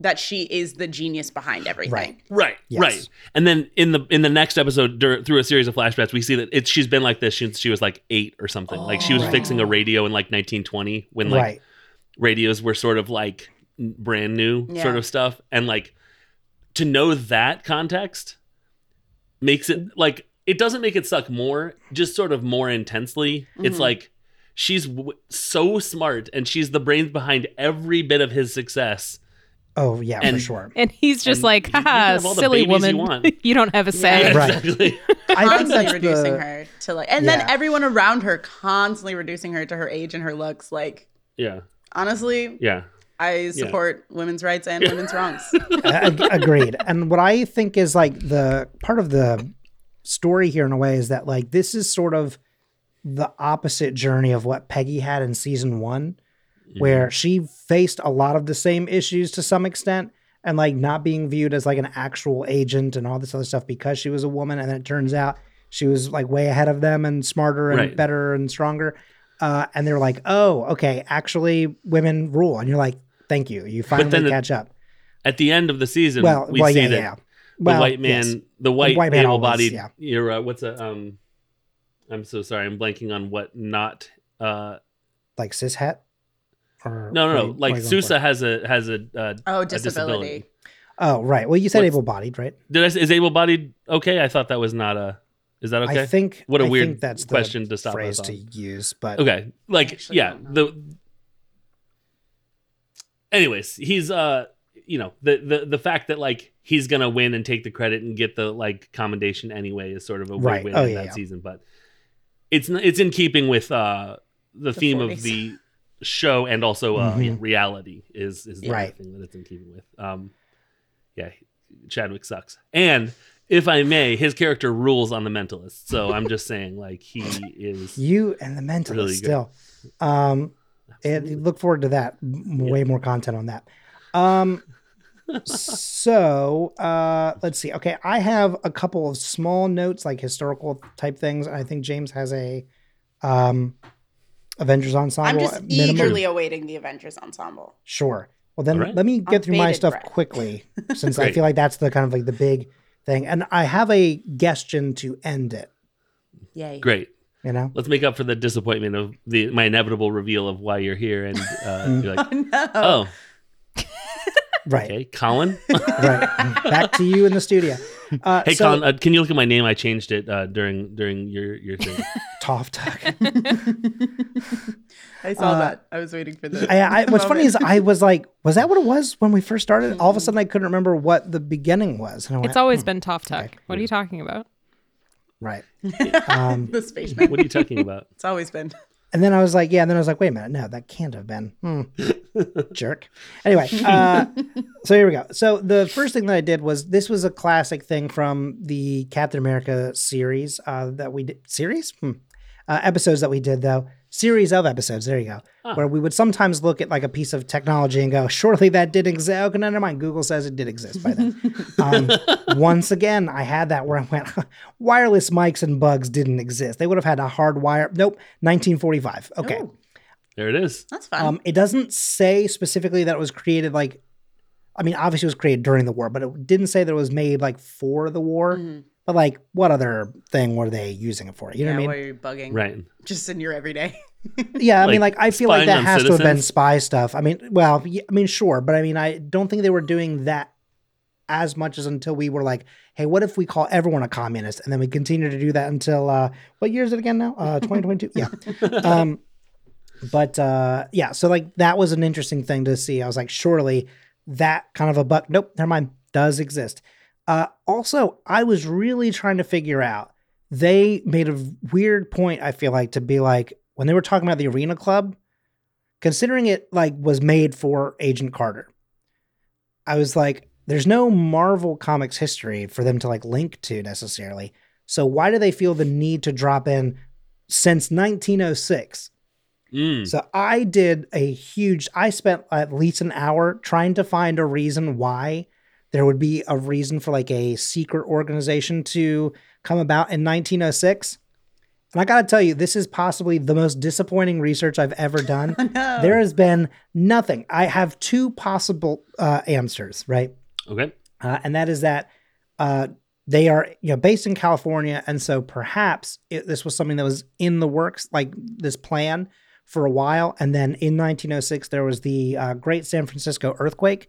that she is the genius behind everything. Right. Right, Yes. right. And then in the in the next episode, dur- through a series of flashbacks, we see that it's she's been like this since she was like eight or something. like she was Oh. fixing a radio in like 1920 when like right. radios were sort of like brand new Yeah. sort of stuff and like to know that context makes it like it doesn't make it suck more just sort of more intensely it's Mhm. like she's w- so smart and she's the brains behind every bit of his success Oh yeah, for And- sure. And he's just And like, you can haha, have all the silly babies you woman. You, don't have a say. Yeah. Right. exactly I think Constantly that's reducing the, her to like, and Yeah. then everyone around her constantly reducing her to her age and her looks. Like, yeah honestly, yeah I support women's rights and women's wrongs. Ag- agreed. And what I think is like the part of the story here in a way is that like this is sort of the opposite journey of what Peggy had in season one, where she faced a lot of the same issues to some extent and like not being viewed as like an actual agent and all this other stuff because she was a woman. And then it turns out she was like way ahead of them and smarter and Right. better and stronger. Uh, and they're like, oh, okay, actually women rule. And you're like, thank you. You finally then the- catch up. at the end of the season Well, we well, see yeah, that yeah. the Well, white man yes. the white, white man able-bodied always- you're uh, what's a um i'm so sorry i'm blanking on what not uh like cis hat. Or no no no are like what are you going Sousa has a has a, uh, Oh, a disability. Oh, right. Well, you said able-bodied, right? did i say is able-bodied okay i thought that was not a is that okay I think. What a I weird think that's the question to stop phrase to use, but okay like actually yeah the anyways he's uh you know the the the fact that like he's gonna win and take the credit and get the like commendation anyway is sort of a weird Right. way to Oh, end yeah, that yeah. season but it's it's in keeping with uh the, The theme 40s. of the show and also uh Mhm. reality is is the Right. thing that it's in keeping with um yeah chadwick sucks and if i may his character rules on the mentalist so i'm just saying like he is you and the mentalist Really still. Um, and look forward to that. M- Way more content on that. Um, so uh, let's see. Okay, I have a couple of small notes, like historical type things. I think James has a um, Avengers ensemble. I'm just minimum. eagerly awaiting the Avengers ensemble. Sure. Well, then All right. let me get On through my stuff breath. quickly, since I feel like that's the kind of like the big thing, and I have a guestion to end it. Yay. great You know, let's make up for the disappointment of the my inevitable reveal of why you're here and uh, you're like no. oh right, okay colin right. Back to you in the studio. Uh, hey so, colin uh, can you look at my name i changed it uh, during during your your thing Toff Tuck. I saw Uh, that. I was waiting for the. I, I, what's funny is. I was like, was that what it was when we first started? All of a sudden, I couldn't remember what the beginning was, and I went, It's always been Toff Tuck. What are you talking about? right. Um, the spaceman. what are you talking about It's always been. And then I was like, yeah. And then I was like, wait a minute, no, that can't have been. Hmm. Jerk. Anyway, uh, so here we go. So the first thing that I did was this was a classic thing from the Captain America series uh, that we did. Series? Hmm. Uh, episodes that we did, though. Series of episodes. There you go. Where we would sometimes look at like a piece of technology and go, surely that did exist. Okay, never mind. Google says it did exist by then. um, once again, I had that where I went, wireless mics and bugs didn't exist. They would have had a hard wire. Nope, 1945. Okay. Ooh, there it is that's fine. Um, it doesn't say specifically that it was created like, I mean, obviously it was created during the war, but it didn't say that it was made like for the war. Mhm. But like, what other thing were they using it for? You know yeah, what I why mean? are you bugging? right Just in your everyday. Yeah, I Like, mean, like I feel like that on has to have been spy stuff. I mean, well, yeah, I mean, sure, but I mean, I don't think they were doing that as much as until we were like, hey, what if we call everyone a communist? And then we continue to do that until uh, what year is it again now? Uh, 2022. yeah. Um, but uh, yeah, so like that was an interesting thing to see. I was like, surely that kind of a buck. Nope, never mind. Does exist. Uh, also, I was really trying to figure out. They made a weird point. I feel like to be like when they were talking about the Arena Club, considering it like was made for Agent Carter. I was like, there's no Marvel Comics history for them to like link to necessarily. So why do they feel the need to drop in since 1906? Mm. So I did a huge. I spent at least an hour trying to find a reason why there would be a reason for like a secret organization to come about in 1906. And I got to tell you, this is possibly the most disappointing research I've ever done. no. There has been nothing. I have two possible uh, answers, right? Okay. uh, and that is that uh, they are you know based in California, and so perhaps it, this was something that was in the works, like this plan for a while, and then in 1906 there was the uh, Great San Francisco earthquake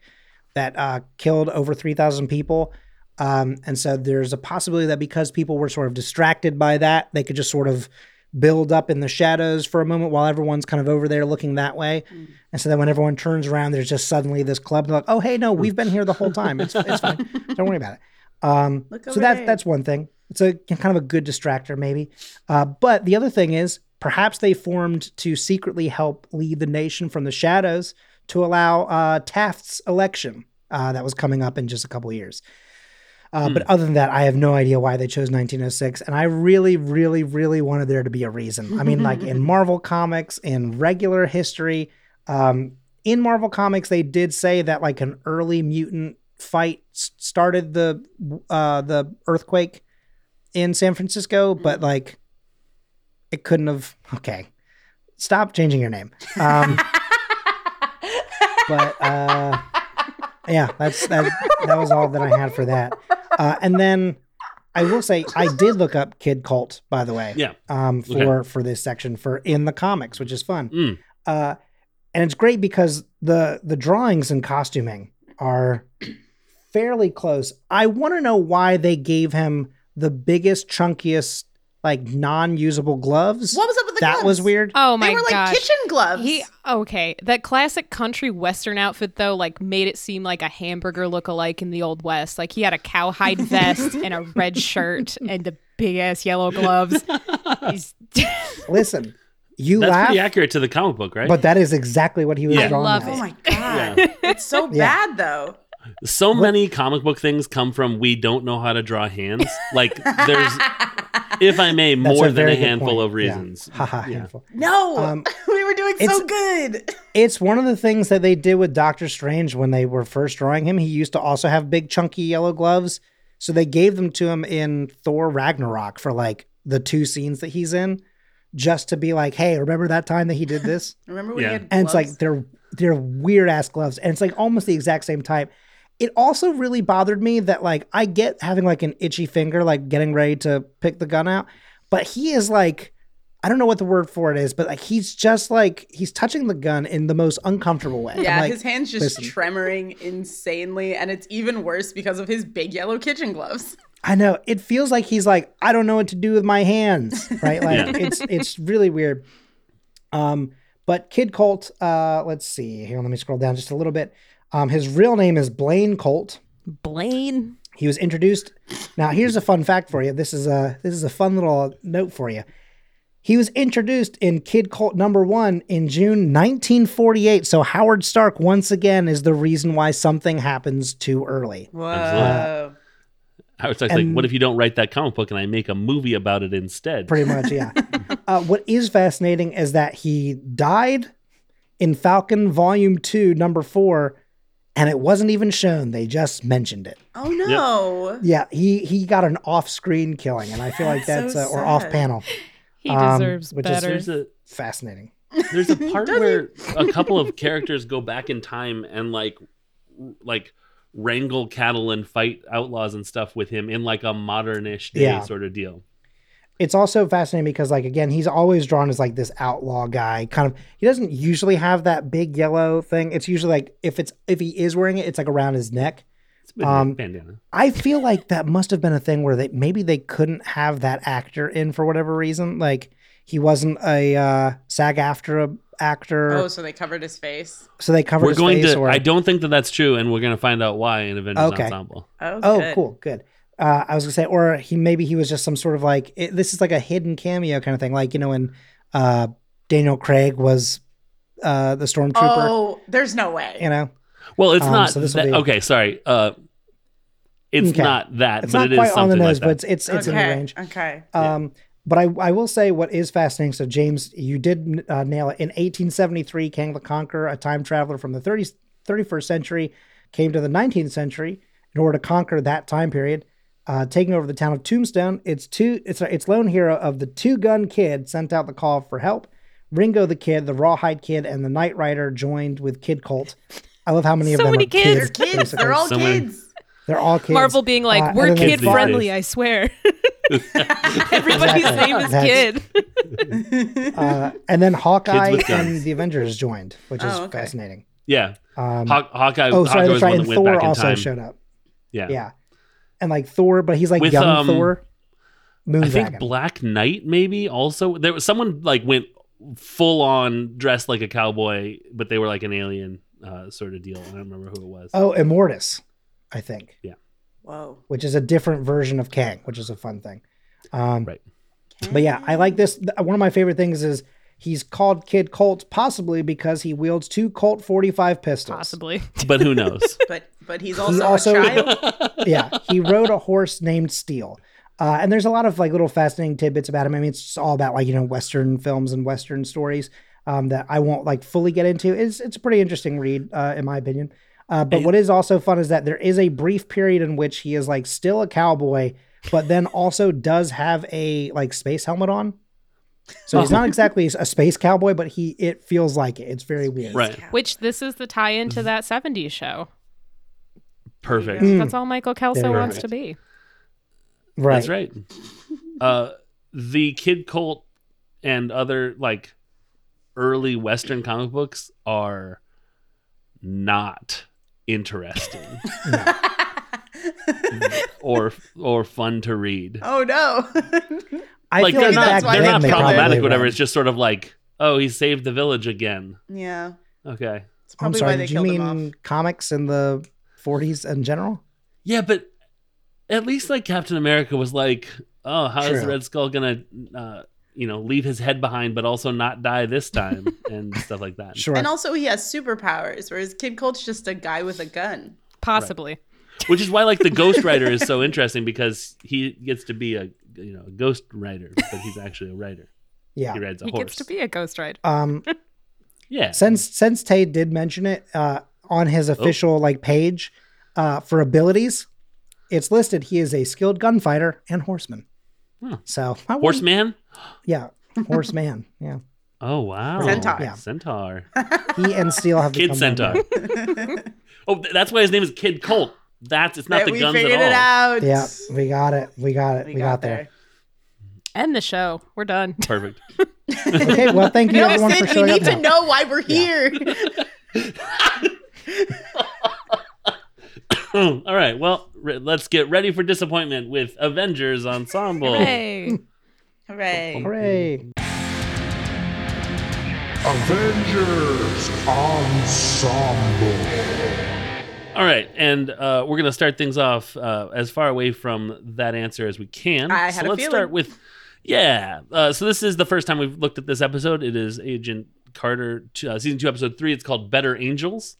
that uh, killed over 3,000 people. Um, and so there's a possibility that because people were sort of distracted by that, they could just sort of build up in the shadows for a moment while everyone's kind of over there looking that way. And so then when everyone turns around, there's just suddenly this club. They're like, oh, hey, no, we've been here the whole time. It's, it's fine. Don't worry about it. Um, so there. that's one thing. It's a kind of a good distractor, maybe. Uh, but the other thing is perhaps they formed to secretly help lead the nation from the shadows to allow uh, Taft's election uh, that was coming up in just a couple years. Uh, But other than that, I have no idea why they chose 1906. And I really, really, really wanted there to be a reason. I mean, like in Marvel Comics, in regular history, um, in Marvel Comics, they did say that like an early mutant fight started the uh, the earthquake in San Francisco, but like it couldn't have. Okay, stop changing your name. Um, but uh, yeah, that's that. That was all that I had for that. Uh, and then I will say I did look up Kid Colt, by the way. Yeah. Um, for for this section for in the comics, which is fun. Mm. Uh, and it's great because the the drawings and costuming are fairly close. I want to know why they gave him the biggest, chunkiest, like non-usable gloves. What was up with the that gloves? was weird. Oh my god, they were like kitchen gloves. He okay. That classic country western outfit though, like made it seem like a hamburger look-alike in the old west. Like he had a cowhide vest and a red shirt and the big ass yellow gloves. He's Listen, you That's laugh, pretty accurate to the comic book, right? but that is exactly what he was Yeah. I drawing. love as. oh my god, it's so Yeah. bad though. So many comic book things come from we don't know how to draw hands. Like there's, if I may, That's more a than a handful point. of Yeah. reasons. Haha, Yeah. handful. No, Um, we were doing so good. It's one of the things that they did with Doctor Strange when they were first drawing him. He used to also have big, chunky yellow gloves. So they gave them to him in Thor Ragnarok for like the two scenes that he's in, just to be like, hey, remember that time that he did this? Remember when Yeah. he had and it's like they're they're weird ass gloves. And it's like almost the exact same type. It also really bothered me that like I get having like an itchy finger, like getting ready to pick the gun out, but he is like I don't know what the word for it is, but like he's just like he's touching the gun in the most uncomfortable way. Yeah, like, his hands just listen. tremoring insanely, and it's even worse because of his big yellow kitchen gloves. I know it feels like he's like I don't know what to do with my hands, right? Like Yeah. it's it's really weird. Um, but Kid Colt, uh, let's see here. Let me scroll down just a little bit. Um, his real name is Blaine Colt. Blaine. He was introduced. Now, here's a fun fact for you. This is a this is a fun little note for you. He was introduced in Kid Colt number one in June 1948. So Howard Stark once again is the reason why something happens too early. Whoa. I was like, like, what if you don't write that comic book and I make a movie about it instead? Pretty much, yeah. uh, what is fascinating is that he died in Falcon Volume Two, Number Four, and it wasn't even shown. They just mentioned it. oh no. Yeah, he he got an off-screen killing, and I feel like That's that's so uh, or off-panel. He Um, deserves which is- better. There's a Fascinating. there's a part where a couple of characters go back in time and like like wrangle cattle and fight outlaws and stuff with him in like a modernish day Yeah. sort of deal. It's also fascinating because, like, again, he's always drawn as like this outlaw guy. Kind of, he doesn't usually have that big yellow thing. It's usually like if it's if he is wearing it, it's like around his neck. It's a Um, bandana. I feel like that must have been a thing where they maybe they couldn't have that actor in for whatever reason. Like he wasn't a uh, SAG-AFTRA actor, Oh, so they covered his face. so they covered We're his going face. to. or, I don't think that that's true, and we're going to find out why in Avengers Okay. Ensemble. Oh, oh, good. cool, good. Uh, I was gonna say, or he maybe he was just some sort of like it, this is like a hidden cameo kind of thing, like you know when uh, Daniel Craig was uh, the stormtrooper. Oh, there's no way. You know, Well, it's Um, not. so this'll that- be- okay, sorry. Uh, it's Okay. not that, it's but not it is quite on the something nose, like but that. it's it's, it's in the okay. range. Okay. Yeah. Um, but I, I will say what is fascinating. So, James, you did uh, nail it. In 1873, Kang the Conqueror, a time traveler from the 30s, 31st century, came to the 19th century in order to conquer that time period, uh, taking over the town of Tombstone. It's two. It's its lone hero of the two gun kid sent out the call for help. Ringo the Kid, the Rawhide Kid, and the Night Rider joined with Kid Colt. I love how many of So them many are kids. kids. They're kids. They're all So kids. They're all kids. Marvel being like, Uh, we're kid friendly. I swear. Everybody's Exactly. name is That's- Kid. Uh, and then Hawkeye and the Avengers joined, which is Oh, okay. fascinating. Yeah. Um, Haw- Hawkeye, oh, Hawkeye sorry, was that's right. one And that went Thor back in also time. showed up. Yeah. Yeah, and like Thor, but he's like With, young um, Thor. Moon I think Black Knight maybe also there was someone like went full on dressed like a cowboy, but they were like an alien uh, sort of deal. I don't remember who it was. oh, Immortus, I think, Yeah. Whoa. which is a different version of Kang, which is a fun thing. Um, Right. But yeah, I like this. One of my favorite things is he's called Kid Colt, possibly because he wields two Colt 45 pistols. Possibly. But who knows? But but he's also, also- a child. yeah, he rode a horse named Steel. Uh, and there's a lot of like little fascinating tidbits about him. I mean, it's just all about like you know Western films and Western stories um, that I won't like fully get into. It's it's a pretty interesting read, uh, in my opinion. Uh, but what is also fun is that there is a brief period in which he is like still a cowboy, but then also does have a like space helmet on. So he's not exactly a space cowboy, but he it feels like it. It's very weird. right. Which this is the tie into that 70s show. Perfect. Mm. That's all Michael Kelso There you wants to be. Right. That's right. Uh, the Kid Colt and other like early Western comic books are not interesting or or fun to read. oh no. I like feel they're like not that's why they're not they problematic, probably whatever. It's just sort of like, oh, he saved the village again. yeah. Okay. It's I'm probably sorry. why they Did you killed him off. mean comics in the 40s in general? Yeah, but at least like Captain America was like, oh, how is True. Red Skull gonna, uh, you know, leave his head behind, but also not die this time and stuff like that. Sure. And also he has superpowers, whereas Kid Colt's just a guy with a gun. Possibly. Which is why like the Ghost Rider is so interesting because he gets to be a you know a ghost rider, but he's actually a writer. yeah. He rides a He horse. gets to be a ghost rider. Um, yeah. since since Tay did mention it uh, on his Oh. official like page uh, for abilities, it's listed he is a skilled gunfighter and horseman. Hmm. So I Horseman. yeah, horseman, yeah. Oh wow. Centaur. Yeah. Centaur. He and Steel have Kid Centaur. oh, that's why his name is Kid Colt. That's it's not That the we guns figured at all. it out. Yeah, we got it. We got it. We, got, there. End the show. We're done. Perfect. Okay, well, thank you No, everyone for Sid, we showing up. need to now. know why we're here. all right. Well, re- let's get ready for disappointment with Avengers Ensemble. Hooray! Hooray. Hooray! Avengers Ensemble. All right, and uh, we're gonna start things off uh, as far away from that answer as we can. I had so a let's feeling. start with, yeah. Uh, so this is the first time we've looked at this episode. It is Agent Carter, t- uh, season two, episode three. It's called Better Angels.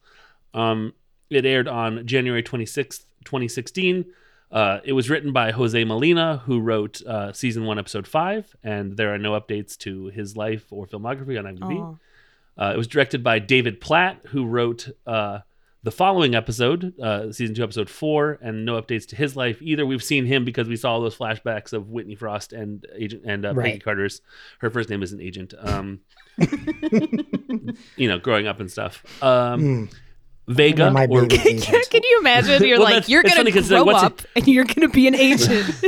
Um, it aired on January twenty sixth, twenty sixteen. Uh, it was written by Jose Molina, who wrote uh, season one, episode five, and there are no updates to his life or filmography on IMDb. Uh, it was directed by David Platt, who wrote uh, the following episode, uh, season two, episode four, and no updates to his life either. We've seen him because we saw those flashbacks of Whitney Frost and Agent and uh, Peggy Carter's. Her first name is an Agent. Um, you know, growing up and stuff. Um, Hmm. Vega My or baby Can, agent. can you imagine? You're Well, like, that's- you're gonna to 'cause, uh, grow it- up and you're going to be an agent.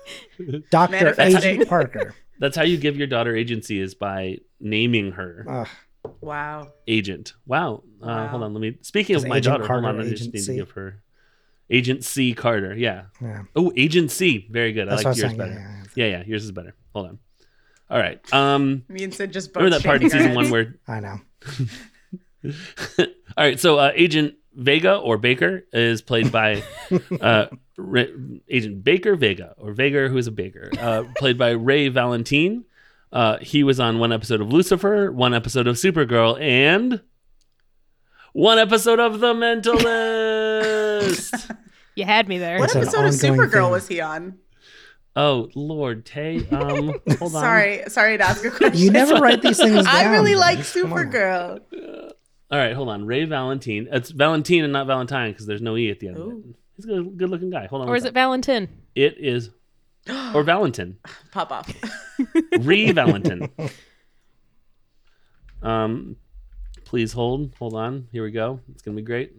Dr. Agent Parker. that's how you give your daughter agency is by naming her Ugh, Wow. agent. Wow. Uh, Wow. Hold on. Let me. Speaking of my Agent daughter, hold on. I just need to give her Agent C Carter. Yeah. yeah. Oh, Agent C. Very good. That's I like yours saying. better. Yeah, Yeah, yeah, Yours is better. Hold on. All right. Um, Me and Sid just remember that part in season one heads. where I know. All right, so uh, Agent Vega or Baker is played by uh, Ra- Agent Baker Vega or Vega, who is a baker, uh, played by Ray Valentine. Uh, he was on one episode of Lucifer, one episode of Supergirl, and one episode of The Mentalist. you had me there. What It's an episode of Supergirl thing. was he on? Oh Lord, Tay. Um, hold on. Sorry, sorry to ask a question. You never write these things down. I really like James. Come on. Supergirl. All right, hold on. Ray Valentine. It's Valentine and not Valentine because there's no e at the end. Of it. He's a good, good-looking guy. Hold on. Or one is it sec. Valentin? It is, or Valentin. Pop off. Rey Valentin. Um, please hold. Hold on. Here we go. It's gonna be great.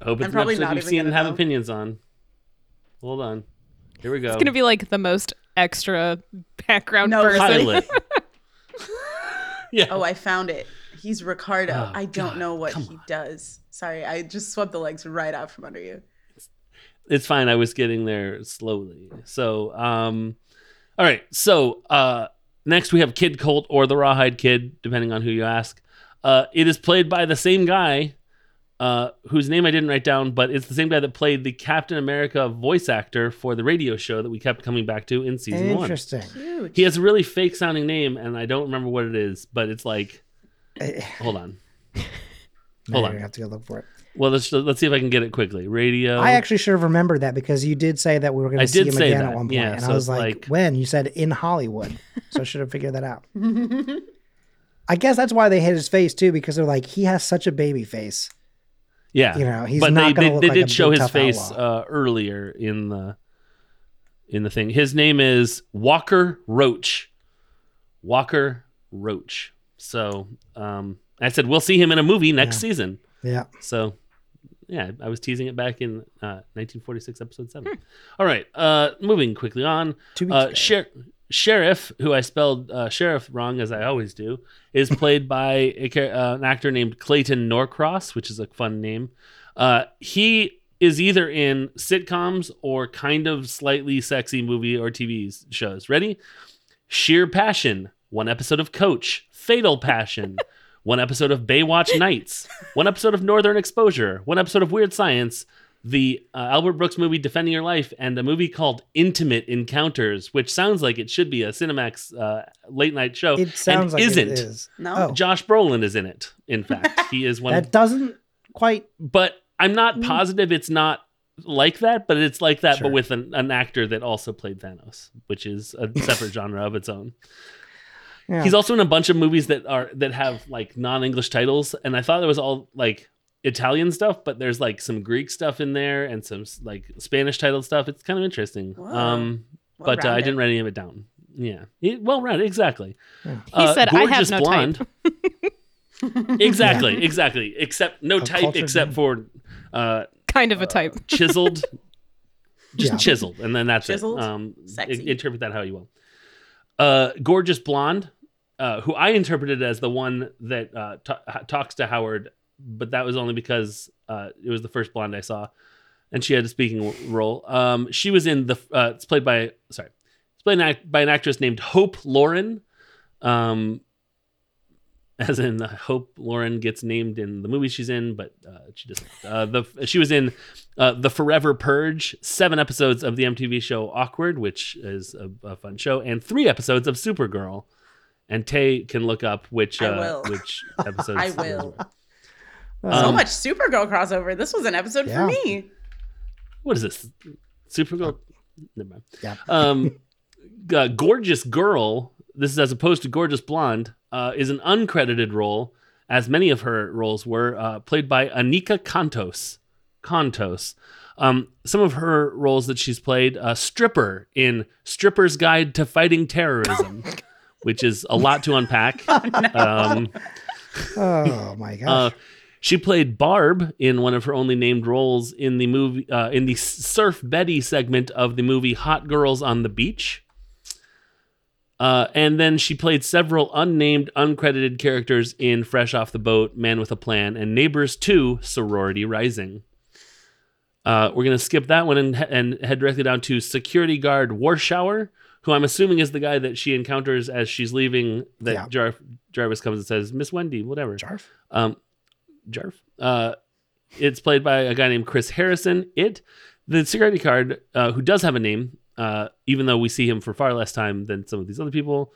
I hope it's I'm an probably episode not you've even seen and gonna have know. opinions on. Hold on. Here we go. It's gonna be like the most extra background No, person. pilot. yeah. Oh, I found it. He's Ricardo. Oh, I don't God, know what come he does. Sorry, I just swept the legs right out from under you. It's fine. I was getting there slowly. So, um, all right. So, uh, next we have Kid Colt or the Rawhide Kid, depending on who you ask. Uh, it is played by the same guy, uh, whose name I didn't write down, but it's the same guy that played the Captain America voice actor for the radio show that we kept coming back to in season one. Interesting. He has a really fake sounding name, and I don't remember what it is, but it's like, Eh, hold on. Hold on. gonna have to go look for it. Well, let's let's see if I can get it quickly. Radio. I actually should have remembered that because you did say that we were going to see him again that, at one point, yeah, and so I was like, like- "When?" You said in Hollywood, so I should have figured that out. I guess that's why they hit his face too, because they're like, he has such a baby face. Yeah, You know, he's but not they gonna they, look they like a did show big, his face uh, earlier in the in the thing. His name is Walker Roach. Walker Roach. So um, I said we'll see him in a movie next Yeah. season. Yeah, So yeah, I was teasing it back in uh, 1946, episode seven. All right, uh, moving quickly on. two weeks Uh. Sher- Sheriff, who I spelled uh, Sheriff wrong as I always do, is played by a, uh, an actor named Clayton Norcross, which is a fun name. Uh, he is either in sitcoms or kind of slightly sexy movie or TV shows. Ready? Sheer Passion, one episode of Coach, Fatal Passion, one episode of Baywatch Nights, one episode of Northern Exposure, one episode of Weird Science, the uh, Albert Brooks movie Defending Your Life, and a movie called Intimate Encounters, which sounds like it should be a Cinemax uh, late night show. it sounds and like isn't. it is. No. Oh, Josh Brolin is in it. In fact, he is one. that of, doesn't quite. but I'm not positive it's not like that, but it's like that, Sure. but with an, an actor that also played Thanos, which is a separate genre of its own. Yeah. He's also in a bunch of movies that are that have like non-English titles, and I thought it was all like Italian stuff, but there's like some Greek stuff in there and some like Spanish titled stuff. It's kind of interesting. Whoa. Um, but uh, I didn't write any of it down. Yeah, He- well rounded, exactly. Yeah. Uh, He said, "I have Gorgeous no type." exactly, exactly. Except no A type, except man. for uh, Kind of a type. chiseled, just Yeah. chiseled, and then that's Chiseled? it. Um, Sexy. i- interpret that how you will. Uh, gorgeous blonde, uh, who I interpreted as the one that uh, ta- talks to Howard, but that was only because uh, it was the first blonde I saw, and she had a speaking role. Um, she was in the. Uh, it's played by sorry, it's played by an actress named Hope Lauren. Um, as in I Hope Lauren gets named in the movie she's in, but uh, she doesn't. Uh, the she was in uh, the Forever Purge, seven episodes of the MTV show Awkward, which is a, a fun show, and three episodes of Supergirl. And Tay can look up which uh, which episodes. I will. were. so Um, much Supergirl crossover. This was an episode Yeah. for me. What is this? Supergirl. Never mind. Yeah. Um, uh, gorgeous girl. This is as opposed to gorgeous blonde. Uh, is an uncredited role, as many of her roles were, uh, played by Anika Kantos. Kantos. Um, some of her roles that she's played: uh, stripper in Stripper's Guide to Fighting Terrorism, which is a lot to unpack. um, Oh my gosh. uh, she played Barb in one of her only named roles in the movie uh, in the Surf Betty segment of the movie Hot Girls on the Beach. Uh, and then she played several unnamed, uncredited characters in Fresh Off the Boat, Man with a Plan, and Neighbors 2, Sorority Rising. Uh, we're going to skip that one and, and head directly down to security guard Warshower, who I'm assuming is the guy that she encounters as she's leaving. That Yeah. Jar- Jarvis comes and says, Miss Wendy, whatever. Jarf. Um, Jarf. Uh, it's played by a guy named Chris Harrison. It, the security guard, uh, who does have a name, uh, even though we see him for far less time than some of these other people,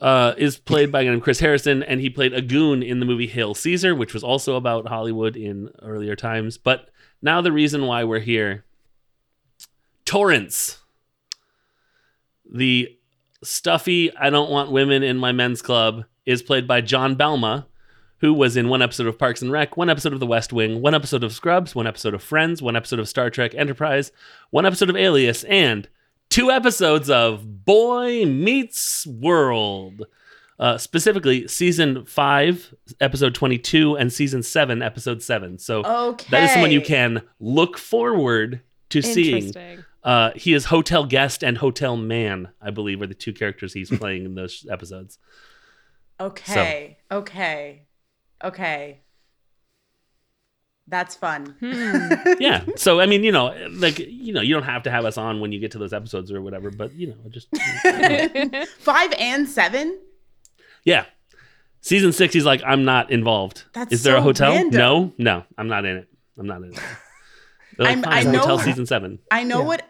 uh, is played by named Chris Harrison, and he played a goon in the movie Hail Caesar, which was also about Hollywood in earlier times. But now the reason why we're here, Torrance. The stuffy I don't want women in my men's club is played by John Balma, who was in one episode of Parks and Rec, one episode of The West Wing, one episode of Scrubs, one episode of Friends, one episode of Star Trek Enterprise, one episode of Alias, and two episodes of Boy Meets World. Uh, specifically, season five, episode 22, and season seven, episode seven. So Okay. that is someone you can look forward to seeing. Uh, he is Hotel Guest and Hotel Man, I believe, are the two characters he's playing in those episodes. Okay. Okay. Okay. That's fun. Yeah. So I mean, you know, like you know, you don't have to have us on when you get to those episodes or whatever, but you know, just Five and seven? yeah. Season six, he's like, I'm not involved. That's is there a hotel? random. No, no, I'm not in it. I'm not in it. They're like, I'm- I "Fine, know- hotel season seven. I know Yeah. what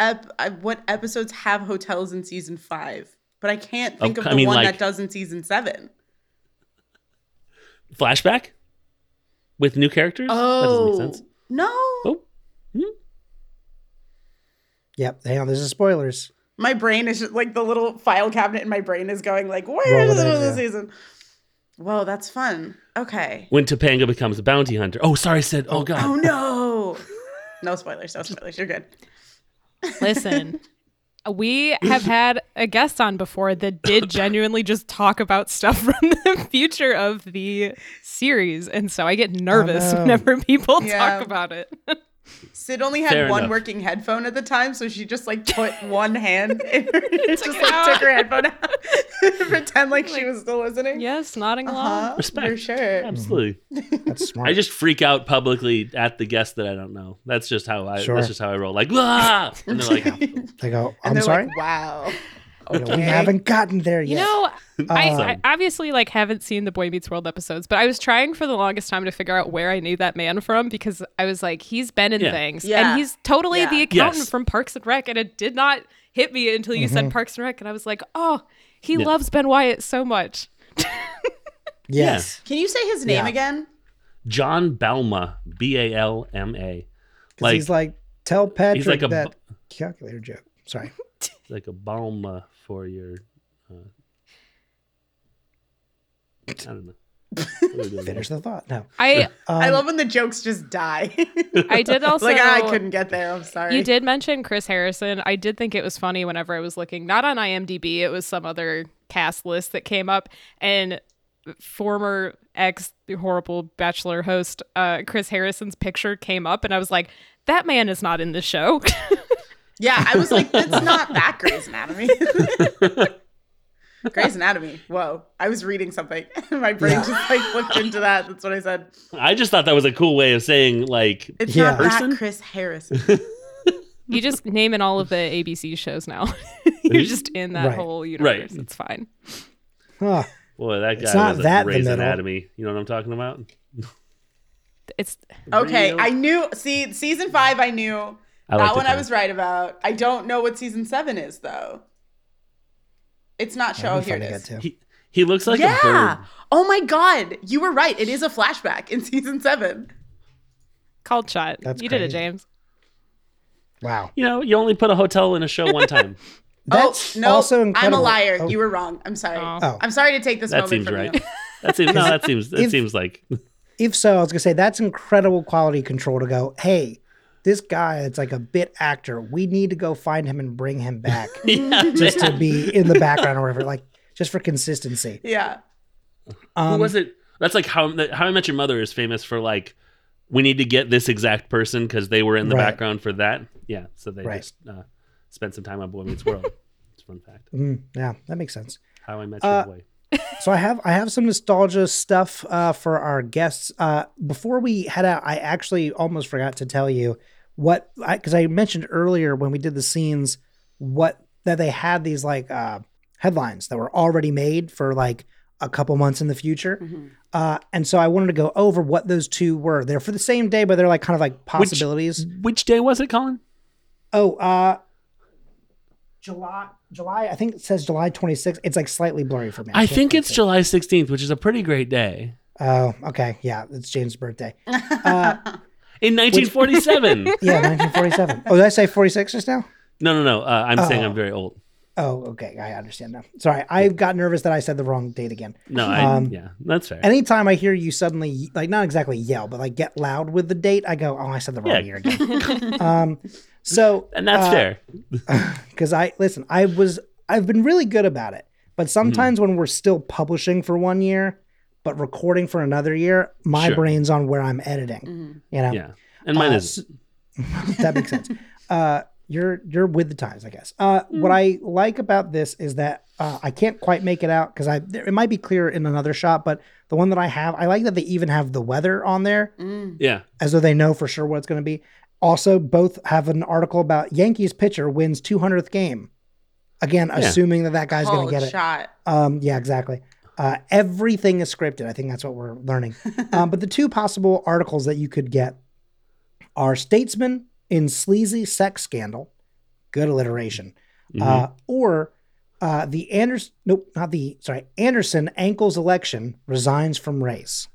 ep- uh, what episodes have hotels in season five, but I can't think Oh, of I the mean, one like- that does in season seven. Flashback with new characters. Oh, that doesn't make oh, sense. no. Oh, hmm? Yep. Hang on. There's a spoilers. My brain is just like the little file cabinet in my brain is going like, where Roll is it it in, in the yeah. season? Whoa, that's fun. Okay. when Topanga becomes a bounty hunter. Oh, sorry, I said. Oh, oh God. Oh no. No spoilers. No spoilers. You're good. Listen, we have had a guest on before that did genuinely just talk about stuff from the future of the series. And so I get nervous no. whenever people Yeah. talk about it. Sid only had Fair one enough. working headphone at the time, so she just like put one hand in her, just like out. took her headphone out, pretend like she was still listening. yes, nodding along. Uh-huh, Respect. for sure. Absolutely. That's smart. I just freak out publicly at the guest that I don't know. That's just how I. Sure. That's just how I roll. Like, ah! and they're like, they go. I'm they're sorry. like, wow. You know, we haven't gotten there yet. You yet. know, I, Um, I obviously like haven't seen the Boy Meets World episodes, but I was trying for the longest time to figure out where I knew that man from because I was like, he's been in Yeah. things, Yeah. and he's totally Yeah. the accountant Yes. from Parks and Rec, and it did not hit me until you Mm-hmm. said Parks and Rec, and I was like, oh, he Yeah. loves Ben Wyatt so much. yes. Can you say his name Yeah. again? John Balma, B A L M A. 'Cause Like he's like, tell Patrick like a that calculator joke. Sorry. like a Balma for your. Uh, I don't know. What are we doing Finish the thought. No. I Um, I love when the jokes just die. I did also like "Ah, I couldn't get there. I'm sorry. You did mention Chris Harrison. I did think it was funny whenever I was looking, not on IMDb, it was some other cast list that came up, and former ex horrible Bachelor host uh, Chris Harrison's picture came up, and I was like, that man is not in this show. Yeah, I was like, that's not that Grey's Anatomy. Grey's Anatomy. Whoa. I was reading something. My brain Yeah. just like looked into that. That's what I said. I just thought that was a cool way of saying like It's Yeah. not that Chris Harrison. you just name in all of the ABC shows now. You're just in that Right. whole universe. Right. It's fine. huh. boy that guy It's not was that a Grey's. Anatomy. You know what I'm talking about? It's Okay, Real- I knew. See, season five, I knew. I like that one I was right about. I don't know what season seven is, though. It's not show. That'd oh, Here fun it to is. get to. He, he looks like a yeah. bird. Oh my God. You were right. It is a flashback in season seven. called shot. That's you did it. James. Wow. You know, you only put a hotel in a show one time. Oh, that's oh, no. also I'm a liar. Oh, You were wrong. I'm sorry. Oh. Oh. I'm sorry to take this That moment seems from right. you. That seems no. That seems that If- seems like if so, I was gonna say that's incredible quality control to go. Hey, this guy, it's like a bit actor. We need to go find him and bring him back just to be in the background or whatever. Like just for consistency. Yeah. Um, Who was it? That's like how How I Met Your Mother is famous for like we need to get this exact person because they were in the Right. background for that. Yeah, so they Right. just uh, spent some time on Boy Meets World. it's a fun fact. Mm, yeah, that makes sense. How I Met Your Uh, Boy. So I have I have some nostalgia stuff uh, for our guests. Uh, before we head out, I actually almost forgot to tell you what because I, mentioned earlier when we did the scenes what that they had these like uh, headlines that were already made for like a couple months in the future. Uh, and so I wanted to go over what those two were. They're for the same day, but they're like kind of like possibilities. Which day was it, Colin? Oh, uh, July, July. I think it says July 26th. It's like slightly blurry for me. I can't think it's see. July 16th, which is a pretty great day. Oh, okay. Yeah, it's James' birthday. Uh, In 1947. yeah, 1947. Oh, did I say 46 just now? no, no, no. Uh, I'm saying Oh. I'm very old. Oh, okay. I understand now. Sorry, I got nervous that I said the wrong date again. No, I, Um, yeah, that's fair. Anytime I hear you suddenly, like, not exactly yell, but like get loud with the date, I go, "Oh, I said the wrong Yeah. year again." um, so and that's uh, fair. because I listen, I was I've been really good about it, but Mm-hmm. sometimes when we're still publishing for one year, but recording for another year, my Sure. brain's on where I'm editing. You know, Yeah, and mine uh, is that makes sense. Uh, you're you're with the times, I guess. Uh, What I like about this is that uh, I can't quite make it out because I there, it might be clear in another shot, but the one that I have, I like that they even have the weather on there yeah. as though they know for sure what it's going to be. Also, both have an article about Yankees pitcher wins 200th game. Again, assuming that that guy's going to get it. shot. Um, yeah, exactly. Uh, everything is scripted. I think that's what we're learning. um, but the two possible articles that you could get are Statesman in sleazy sex scandal, good alliteration, uh, or uh, the Anderson. Nope, not the. Sorry, Anderson ankles election resigns from race,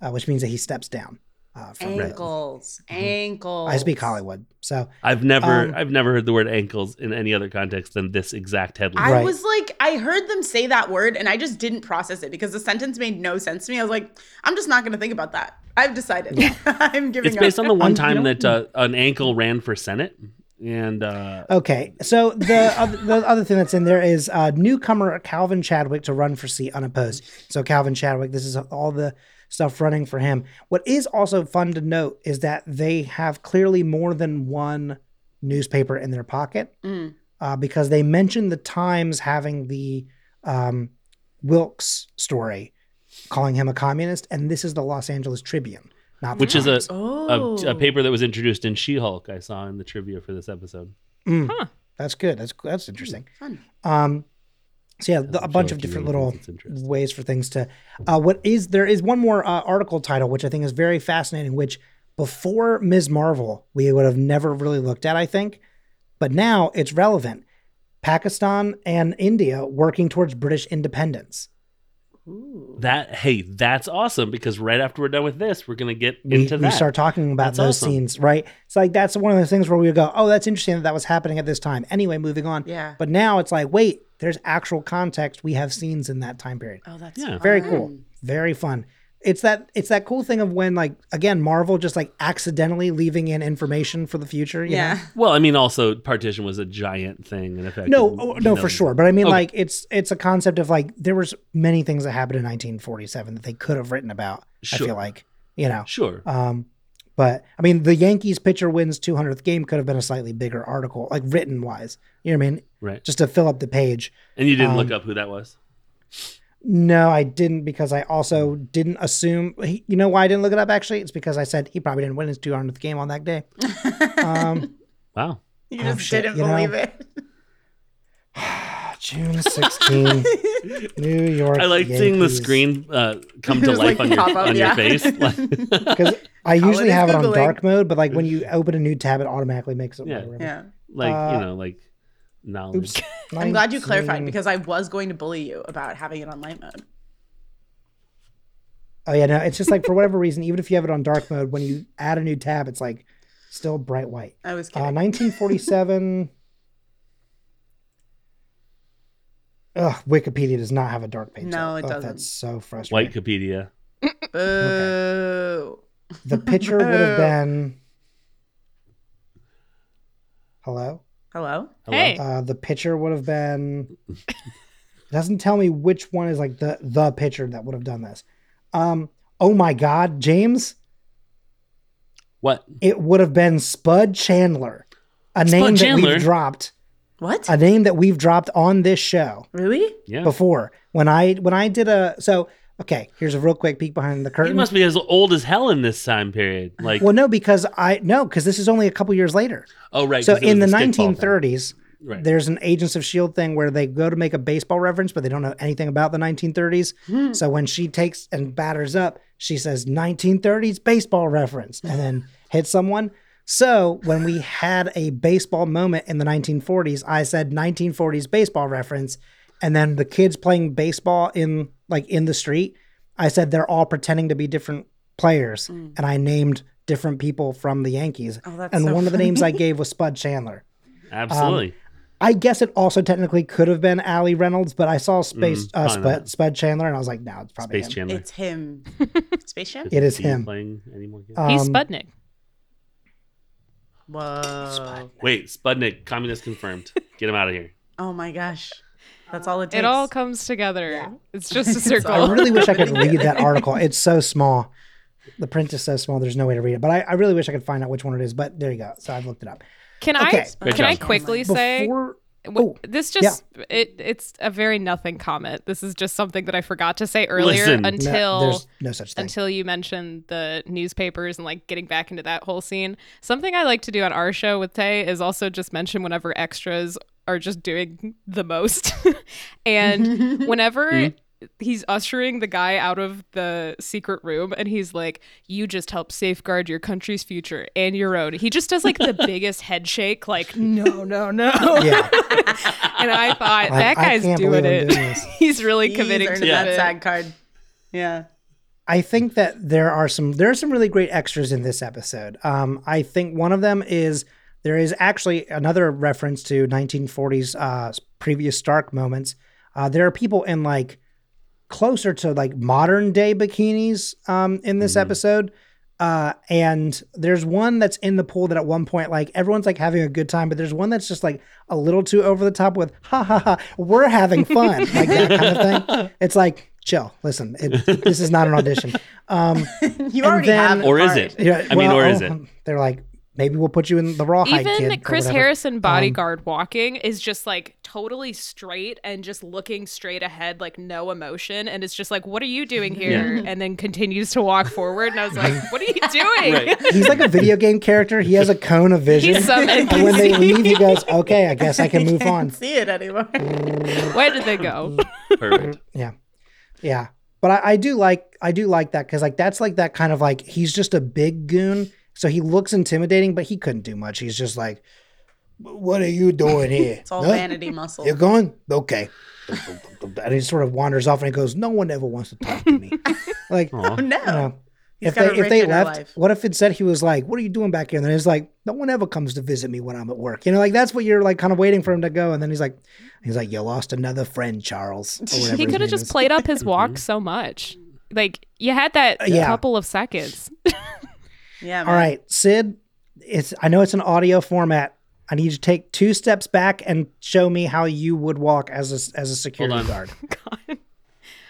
uh, which means that he steps down. Uh, from the- Ankles. Ankles. I speak Hollywood, so I've never Um, I've never heard the word ankles in any other context than this exact headline. I Right. was like, I heard them say that word and I just didn't process it because the sentence made no sense to me. I was like, I'm just not going to think about that. I've decided. I'm giving it's based up. on the one Um, time that uh, an ankle ran for senate, and uh, Okay, so the other, the other thing that's in there is uh, newcomer Calvin Chadwick to run for seat unopposed. So Calvin Chadwick, this is all the stuff running for him. What is also fun to note is that they have clearly more than one newspaper in their pocket Mm. uh, because they mentioned the Times having the um, Wilkes story, calling him a communist, and this is the Los Angeles Tribune, not the which is a, Oh. a a paper that was introduced in She-Hulk. I saw in the trivia for this episode. Mm, Huh. That's good. That's that's interesting. Fun. Um, so yeah, the, a bunch of different little think it's interesting. ways for things to. Uh, what is there is one more uh, article title which I think is very fascinating. Which before Ms. Marvel we would have never really looked at, I think, but now it's relevant. Pakistan and India working towards British independence. That hey, that's awesome because right after we're done with this, we're gonna get We, into that. we start talking about That's those awesome. scenes, right? It's like that's one of those things where we go, "Oh, that's interesting that that was happening at this time." Anyway, moving on. Yeah. But now it's like, wait, there's actual context. We have scenes in that time period. Oh, that's Yeah. very cool very fun it's that it's that cool thing of when like again marvel just like accidentally leaving in information for the future you Yeah. know? well, I mean, also partition was a giant thing in effect. no oh, no for sure but i mean Okay. like it's it's a concept of like there was many things that happened in 1947 that they could have written about i feel like you know Sure. um but i mean the yankees pitcher wins 200th game could have been a slightly bigger article like written wise you know what i mean right. just to fill up the page And you didn't look um, up who that was. No, I didn't because I also didn't assume. He, you know why I didn't look it up? Actually, it's because I said he probably didn't win his 200th game on that day. Um, Wow. You Oh, just shit, didn't you know? believe it. June 16, New York. I like seeing the screen uh, come to life like, on your up, on yeah. your face. Because I usually Holidays have it on dark mode, but like when you open a new tab, it automatically makes it. Yeah. Yeah. like Uh, you know, like knowledge. Oops. I'm glad you clarified because I was going to bully you about having it on light mode. Oh yeah, no, it's just like for whatever reason, even if you have it on dark mode, when you add a new tab, it's like still bright white. I was Uh, kidding. 1947. Ugh, Wikipedia does not have a dark page. No, it Ugh, doesn't. That's so frustrating. Wikipedia. Boo. The picture would have been. Hello. Hello? Hello? Hey. Uh, the pitcher would have been. It doesn't tell me which one is like the the pitcher that would have done this. Um. Oh my God, James! What? It would have been Spud Chandler, a name that we've dropped, What? a name that we've dropped on this show. really? Yeah. before when I when I did a so okay here's a real quick peek behind the He curtain. must be as old as hell in this time period. Like, well, no, because I no because this is only a couple years later. oh right. So in the was 1930s, Right. there's an Agents of Shield thing where they go to make a baseball reference, but they don't know anything about the 1930s. Hmm. So when she takes and batters up, she says 1930s baseball reference, and then hits someone. So when we had a baseball moment in the 1940s, I said 1940s baseball reference, and then the kids playing baseball in like in the street, I said they're all pretending to be different players, and I named different people from the Yankees. Oh, that's and so one of the names I gave was Spud Chandler. Absolutely. I guess it also technically could have been Allie Reynolds, but I saw Space Mm, uh, Spud. Spud Chandler, and I was like, no, it's probably Space him. Chandler. It's him. Space Jam? It is Is he him. playing anymore? games? Um, He's Sputnik. Whoa. Wait, Sputnik, communist confirmed. Get him out of here. Oh my gosh. That's all it takes. It all comes together. Yeah. It's just a circle. I really wish I could read that article. It's so small. The print is so small. There's no way to read it. But I, I really wish I could find out which one it is. But there you go. So I've looked it up. Can Okay. I Great can I quickly say Before w- oh, this just it it's a very nothing comment. This is just something that I forgot to say earlier Listen. No, no, until there's no such thing. until you mentioned the newspapers and like getting back into that whole scene. Something I like to do on our show with Tay is also just mention whenever extras are just doing the most. and whenever he's ushering the guy out of the secret room and he's like, You just help safeguard your country's future and your own. He just does like the biggest head shake, like, No, no, no. yeah. And I thought, Like, that I guy's can't doing it. doing he's really He's committing earned to that it. SAG card. Yeah. I think that there are some there are some really great extras in this episode. Um, I think one of them is there is actually another reference to 1940s uh, previous Stark moments. Uh, there are people in like closer to like modern day bikinis um, in this episode. Uh, and there's one that's in the pool that at one point, like everyone's like having a good time, but there's one that's just like a little too over the top with ha ha ha, we're having fun, like that kind of thing. It's like, chill, listen, it, this is not an audition. Um, You already then- have Or is it? yeah, I mean, or is it? They're like, maybe we'll put you in the rawhide kid. Even or Chris. Harrison um, bodyguard walking is just like totally straight and just looking straight ahead, like no emotion. And it's just like, what are you doing here? And then continues to walk forward. And I was like, what are you doing? Right. He's like a video game character. He has a cone of vision. He's some and when they leave, he goes, "Okay, I guess I can move on." Can't see it anymore. Mm. Where did they go? Perfect. Yeah, yeah. But I, I do like I do like that because like that's like that kind of like he's just a big goon, so he looks intimidating, but he couldn't do much. He's just like, "What are you doing here? It's all Huh? vanity muscle. You're going okay." And he sort of wanders off and he goes, "No one ever wants to talk to me." like, Oh, no. you know, if they if they left, life. what if it said he was like, "What are you doing back here?" And then it's like, "No one ever comes to visit me when I'm at work." You know, like that's what you're like, kind of waiting for him to go. And then he's like, he's like, "You lost another friend, Charles." He could have just is. played up his walk mm-hmm. so much. Like you had that uh, yeah. couple of seconds. Yeah. Man. All right, Sid. It's I know it's an audio format. I need you to take two steps back and show me how you would walk as a as a security on. guard. God.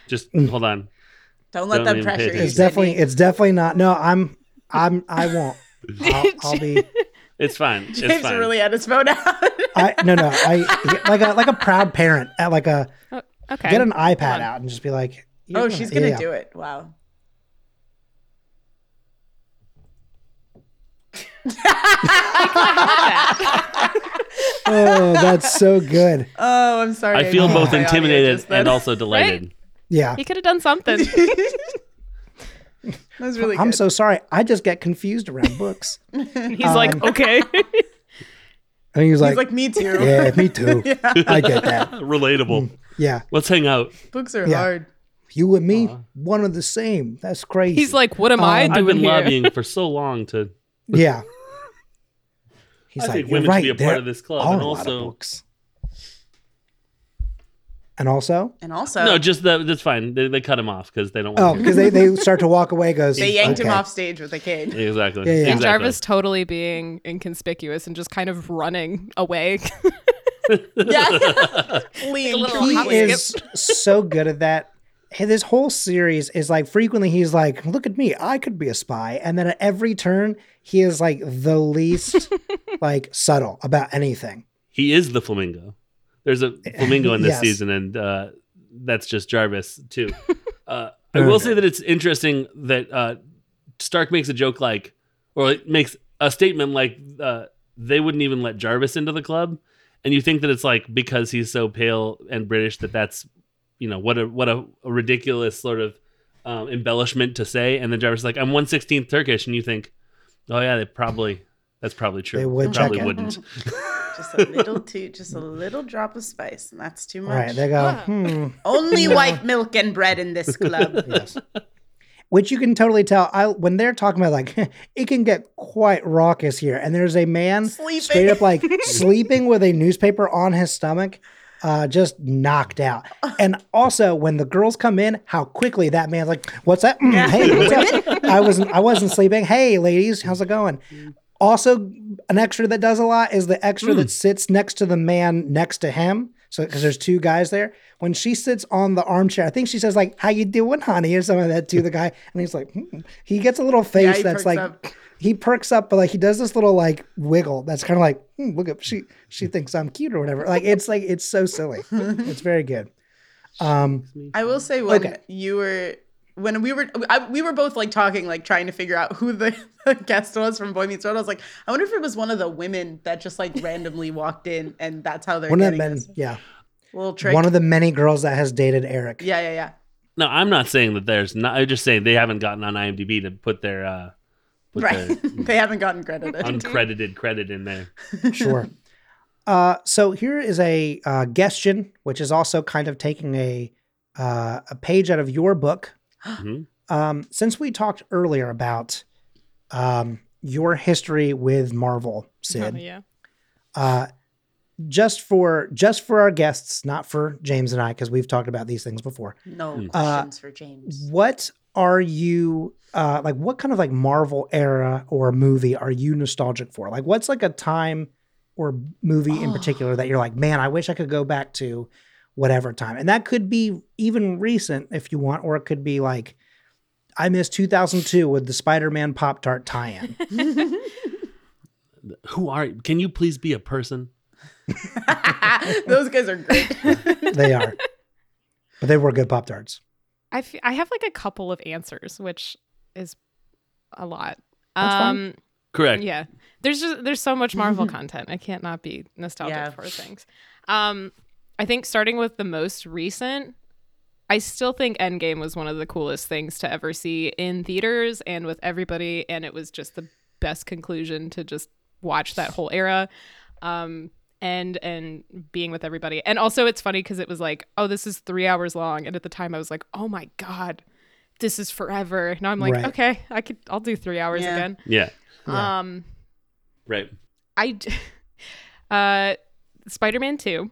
Just Mm. hold on. Don't let Don't them pressure you. It's definitely it's definitely not. No, I'm I'm I won't. I'll, I'll be. It's fine. It's James fine. really had his phone out. I no no. I like a like a proud parent at like a Okay. get an iPad out and just be like. you're oh, she's gonna yeah. do it. Wow. Oh, that's so good. Oh, I'm sorry. I feel can't both intimidated and also delighted. Yeah. he could have done something. That was really I'm good. so sorry. I just get confused around books. He's like, okay. And he was like, He's like, me too. yeah, me too. I get that. Relatable. Yeah. Let's hang out. Books are Yeah. hard. You and me, one and the same. That's crazy. He's like, what am I Um, doing I've been here? lobbying for so long to. Yeah. He's I like, think "You're should right. be a part there of this club, and a lot of also- books. And also, And also, No, just that. That's fine. They, they cut him off because they don't oh, want to. because they, they start to walk away. Goes, they yanked him off stage with a cane. Exactly. Yeah, yeah. And Exactly. Jarvis totally being inconspicuous and just kind of running away. Yeah. Fleeing He is so good at that. Hey, This whole series is like frequently he's like, "Look at me, I could be a spy," and then at every turn he is like the least like subtle about anything. He is the flamingo. There's a flamingo in this Yes. season, and uh, that's just Jarvis too. Uh, I will say that it's interesting that uh, Stark makes a joke like, or makes a statement like, uh, they wouldn't even let Jarvis into the club, and you think that it's like because he's so pale and British that that's, you know, what a what a, a ridiculous sort of um, embellishment to say, and the driver's like, I'm one sixteenth Turkish, and you think, oh yeah, they probably. That's probably true. They would check probably it. wouldn't. just a little too, just a little drop of spice, and that's too much. Right? They go, hmm. Only white milk and bread in this club. Yes. which you can totally tell. I when they're talking about like it can get quite raucous here, and there's a man Sleeping. straight up like sleeping with a newspaper on his stomach, uh, just knocked out. And also when the girls come in, how quickly that man's like, "What's that? Mm, Hey, what's up? I wasn't I wasn't sleeping. Hey, ladies, how's it going?" Also, an extra that does a lot is the extra that sits next to the man next to him. So, because there's two guys there, when she sits on the armchair, I think she says like, "How you doing, honey?" or something like that to the guy, and he's like, hmm. he gets a little face he that's like, up. He perks up, but like he does this little like wiggle that's kind of like, hmm, look at she she thinks I'm cute or whatever. Like it's like it's so silly. it's very good. Um, I will say when Okay. you were when we were I, we were both like talking like trying to figure out who the, the guest was from Boy Meets World. I was like, I wonder if it was one of the women that just like randomly walked in and that's how they're one of the men, this yeah, little trick. one of the many girls that has dated Eric. yeah, yeah, yeah. No, I'm not saying that there's not. I'm just saying they haven't gotten on IMDb to put their uh, put Right. their they haven't gotten credited. uncredited credit in there. sure. Uh, so here is a uh, guestion, which is also kind of taking a uh, a page out of your book. Mhm. Um, since we talked earlier about um, your history with Marvel, Sid, Oh, yeah. uh, just for just for our guests, not for James and I, because we've talked about these things before. No Uh, questions for James. What are you uh, like? What kind of like Marvel era or movie are you nostalgic for? Like, what's like a time or movie in particular that you're like, man, I wish I could go back to whatever time, and that could be even recent if you want, or it could be like. I missed 2002 with the Spider-Man Pop Tart tie-in. Who are? Can you please be a person? Those guys are great. they are, but they were good Pop Tarts. I, f- I have like a couple of answers, which is a lot. That's fine. um, Correct. yeah. There's just there's so much Marvel content. I can't not be nostalgic Yeah. for things. Um, I think starting with the most recent, I still think Endgame was one of the coolest things to ever see in theaters and with everybody, and it was just the best conclusion to just watch that whole era. Um, and and being with everybody, and also it's funny because it was like, oh, this is three hours long, and at the time I was like, oh my god, this is forever. Now I'm like, Right. okay, I could, I'll do three hours Yeah. again. Yeah. Yeah. Um, Right. I uh, Spider-Man Two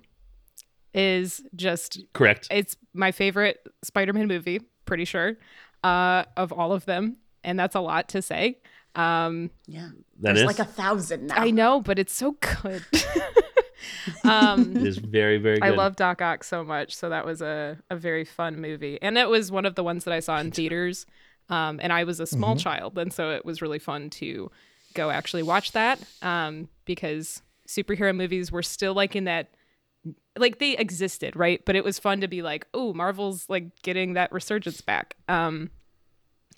is just Correct. it's my favorite Spider-Man movie, pretty sure, uh, of all of them, and that's a lot to say. Um, yeah. That There's is. like a thousand now. I know, but it's so good. um, it is very very good. I love Doc Ock so much, so that was a, a very fun movie, and it was one of the ones that I saw in theaters. Um, and I was a small child, and so it was really fun to go actually watch that um, because superhero movies were still like in that like they existed, right? But it was fun to be like, oh, Marvel's like getting that resurgence back. Um,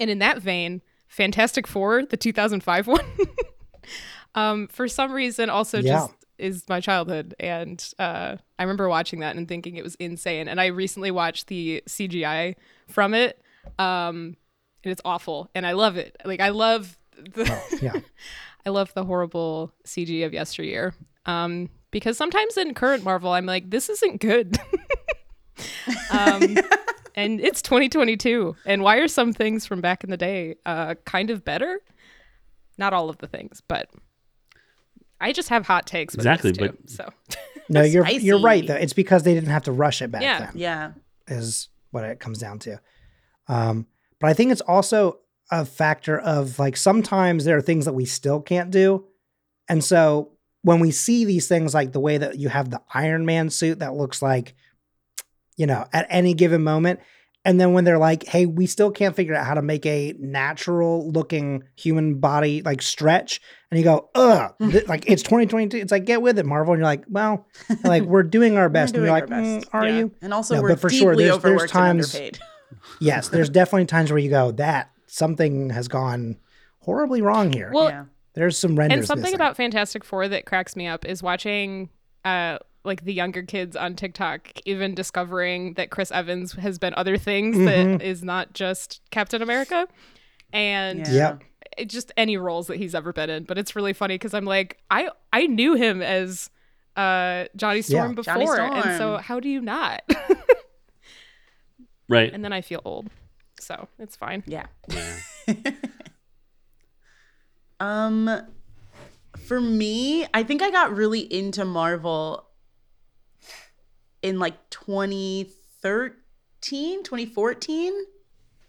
and in that vein, Fantastic Four, the 2005 one, um, for some reason also Yeah. just is my childhood. And uh, I remember watching that and thinking it was insane. And I recently watched the CGI from it, um, and it's awful. And I love it. Like I love the Yeah. I love the horrible CG of yesteryear. Um, because sometimes in current Marvel, I'm like, this isn't good. um, and it's 2022. And why are some things from back in the day uh, kind of better? Not all of the things, but I just have hot takes. With Exactly, this too, but- so No, you're you're right though. It's because they didn't have to rush it back Yeah. then. Yeah. is what it comes down to. Um, but I think it's also a factor of like sometimes there are things that we still can't do. And so when we see these things like the way that you have the Iron Man suit that looks like, you know, at any given moment. And then when they're like, hey, we still can't figure out how to make a natural looking human body like stretch. And you go, ugh, th- like it's 2022. It's like, get with it, Marvel. And you're like, well, like we're doing our best. and doing you're our like, "Mm, are Yeah. you? And also, No, we're but for deeply sure, there's- there's times- and underpaid. Yes, there's definitely times where you go, that something has gone horribly wrong here. well, yeah. there's some renders. and something missing. about Fantastic Four that cracks me up is watching uh like the younger kids on TikTok even discovering that Chris Evans has been other things that is not just Captain America. And Yeah. It just any roles that he's ever been in. But it's really funny because I'm like, I I knew him as uh Johnny Storm Yeah. before. Johnny And so how do you not? Right. and then I feel old. So it's fine. Yeah. Yeah. Um, for me, I think I got really into Marvel in like 2013, 2014,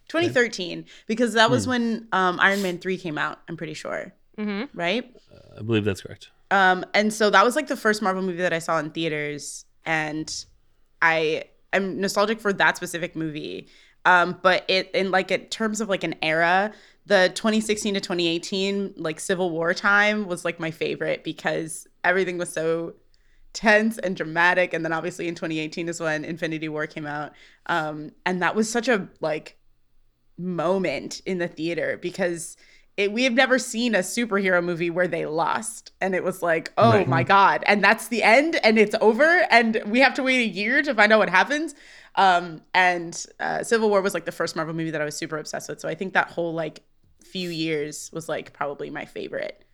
2013, because that was when um, Iron Man 3 came out, I'm pretty sure. Mm-hmm. Right? I believe that's correct. Um, and so that was like the first Marvel movie that I saw in theaters, and I I am nostalgic for that specific movie. Um, but it in like in terms of like an era, the 2016 to 2018 like Civil War time was like my favorite because everything was so tense and dramatic. And then obviously in 2018 is when Infinity War came out, um, and that was such a like moment in the theater because it, we have never seen a superhero movie where they lost and it was like oh Right. my god and that's the end and it's over and we have to wait a year to find out what happens um and uh, civil war was like the first marvel movie that i was super obsessed with so i think that whole like few years was like probably my favorite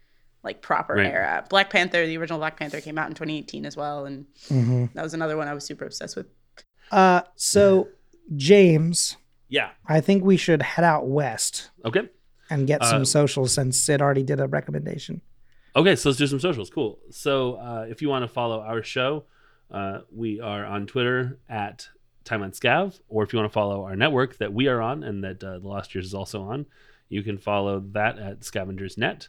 like proper Right. era black panther the original black panther came out in 2018 as well and Mhm. that was another one i was super obsessed with Uh, so James, Yeah. I think we should head out west Okay. and get some Uh, socials since Sid already did a recommendation. Okay, so let's do some socials. Cool. So uh, if you want to follow our show, uh, we are on Twitter at Time on Scav, or if you want to follow our network that we are on and that uh, The Lost Years is also on, you can follow that at Scavengers Net.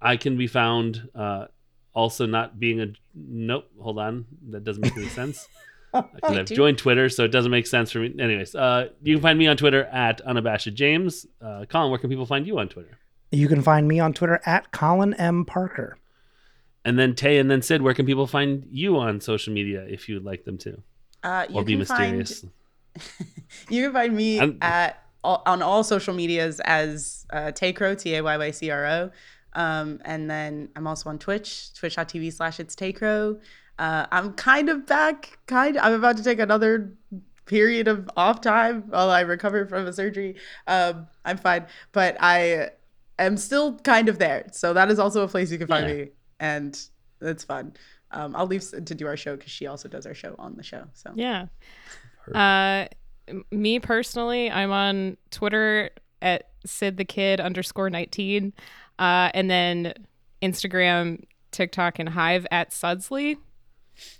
I can be found uh, also not being a. Nope, hold on. That doesn't make any sense. Because I've joined Twitter, so it doesn't make sense for me. Anyways, uh, you can find me on Twitter at unabashed James. Uh, Colin, where can people find you on Twitter? You can find me on Twitter at Colin M. Parker. And then Tay and then Sid, where can people find you on social media if you'd like them to? uh, you Or be can find- mysterious. You can find me I'm- at all, on all social medias as uh, Taycro, T A Y Y C R O. Um, and then I'm also on Twitch, twitch.tv slash it's Taycro. Uh, I'm kind of back, kind of, I'm about to take another period of off time while I recover from a surgery. Um, I'm fine, but I am still kind of there. So that is also a place you can find Yeah. me, and it's fun. Um, I'll leave Sid to do our show because she also does our show on the show. So Yeah. Uh, me personally, I'm on Twitter at Sid the Kid underscore 19, uh, and then Instagram, TikTok, and Hive at Sudsley,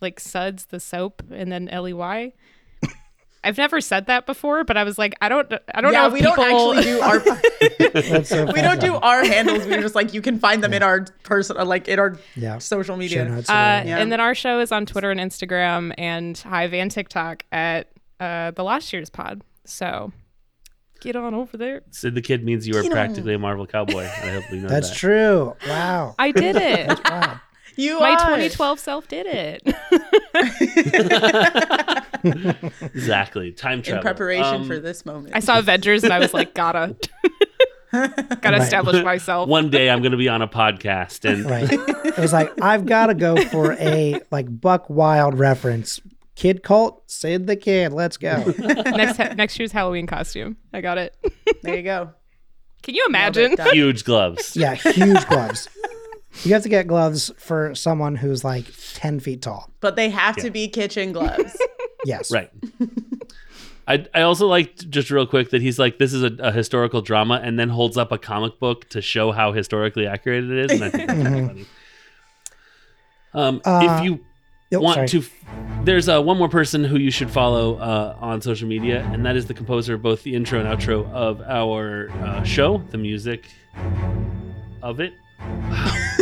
like Suds the soap, and then L E Y. I've never said that before, but I was like, I don't, I don't yeah, know. If we people... don't actually do our so we don't do our handles. We're just like you can find them in our personal, like in our Yeah. social media. notes. Uh, Yeah. And then our show is on Twitter and Instagram and Hive and TikTok at uh, the Last Year's Pod. So get on over there. Sid the Kid means you are You know- practically a Marvel cowboy. I hope you know That's that. true. Wow. I did it. wow. You My are. 2012 self did it. Exactly. Time travel. in preparation Um, for this moment. I saw Avengers and I was like, gotta, gotta Right. establish myself. One day I'm going to be on a podcast and Right. It was like, I've got to go for a like Buck Wild reference. Kid Colt, Sid the Kid. Let's go. next next year's Halloween costume. I got it. there you go. Can you imagine? Huge gloves. Yeah, huge gloves. You have to get gloves for someone who's like 10 feet tall. But they have to be kitchen gloves. Yes. Right. I, I also liked just real quick that he's like this is a, a historical drama and then holds up a comic book to show how historically accurate it is and I think that's kind of funny. Um, Uh, if you Oh, want sorry. to there's uh, one more person who you should follow uh, on social media and that is the composer of both the intro and outro of our uh, show the music of it.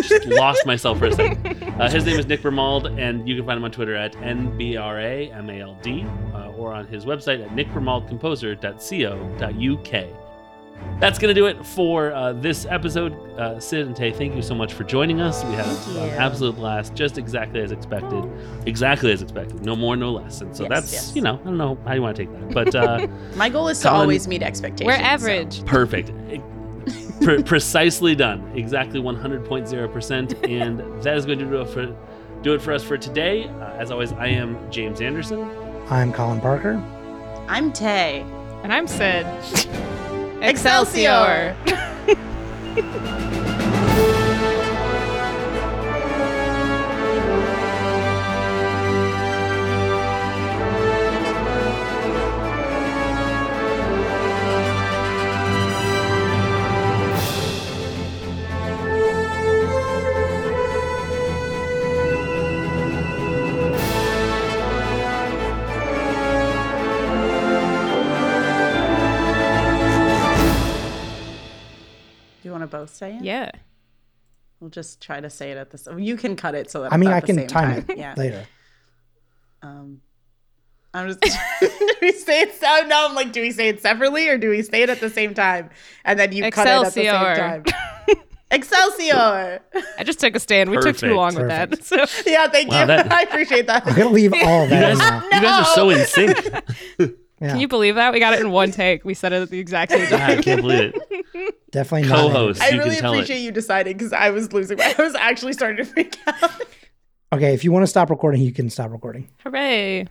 Just lost myself for a second uh, his name is nick bermald and you can find him on twitter at nbramald uh, or on his website at nickbermaldcomposer.co.uk that's going to do it for uh, this episode. Uh, Sid and Tay, thank you so much for joining us. We had an you. absolute blast, just exactly as expected. Exactly as expected. No more, no less. And so Yes, that's, yes. you know, I don't know how you want to take that. But uh, My goal is to always meet expectations. We're so- average. perfect. Pre- precisely done. Exactly 100.0%. And that is going to do it for, do it for us for today. Uh, as always, I am James Anderson. I'm Colin Parker. I'm Tay. And I'm Sid. Excelsior! both say it? Yeah. We'll just try to say it at this. You can cut it so that I mean, it's I the can time time. it Yeah. later. Um, I'm just. do we say it? So now I'm like, do we say it separately or do we say it at the same time? And then you cut it at the same time. Excelsior! I just took a stand. We took Perfect. too long with that. So Yeah, thank Wow, you. that- I appreciate that. I'm gonna leave all of You that in guys, now. you guys are so in sync. Yeah, can you believe that? We got it in one take. We said it at the exact same God, I can't believe it. Definitely not. Co-host. I you really can tell it. appreciate you deciding because I was losing. My, I was actually starting to freak out. Okay, if you want to stop recording, you can stop recording. Hooray.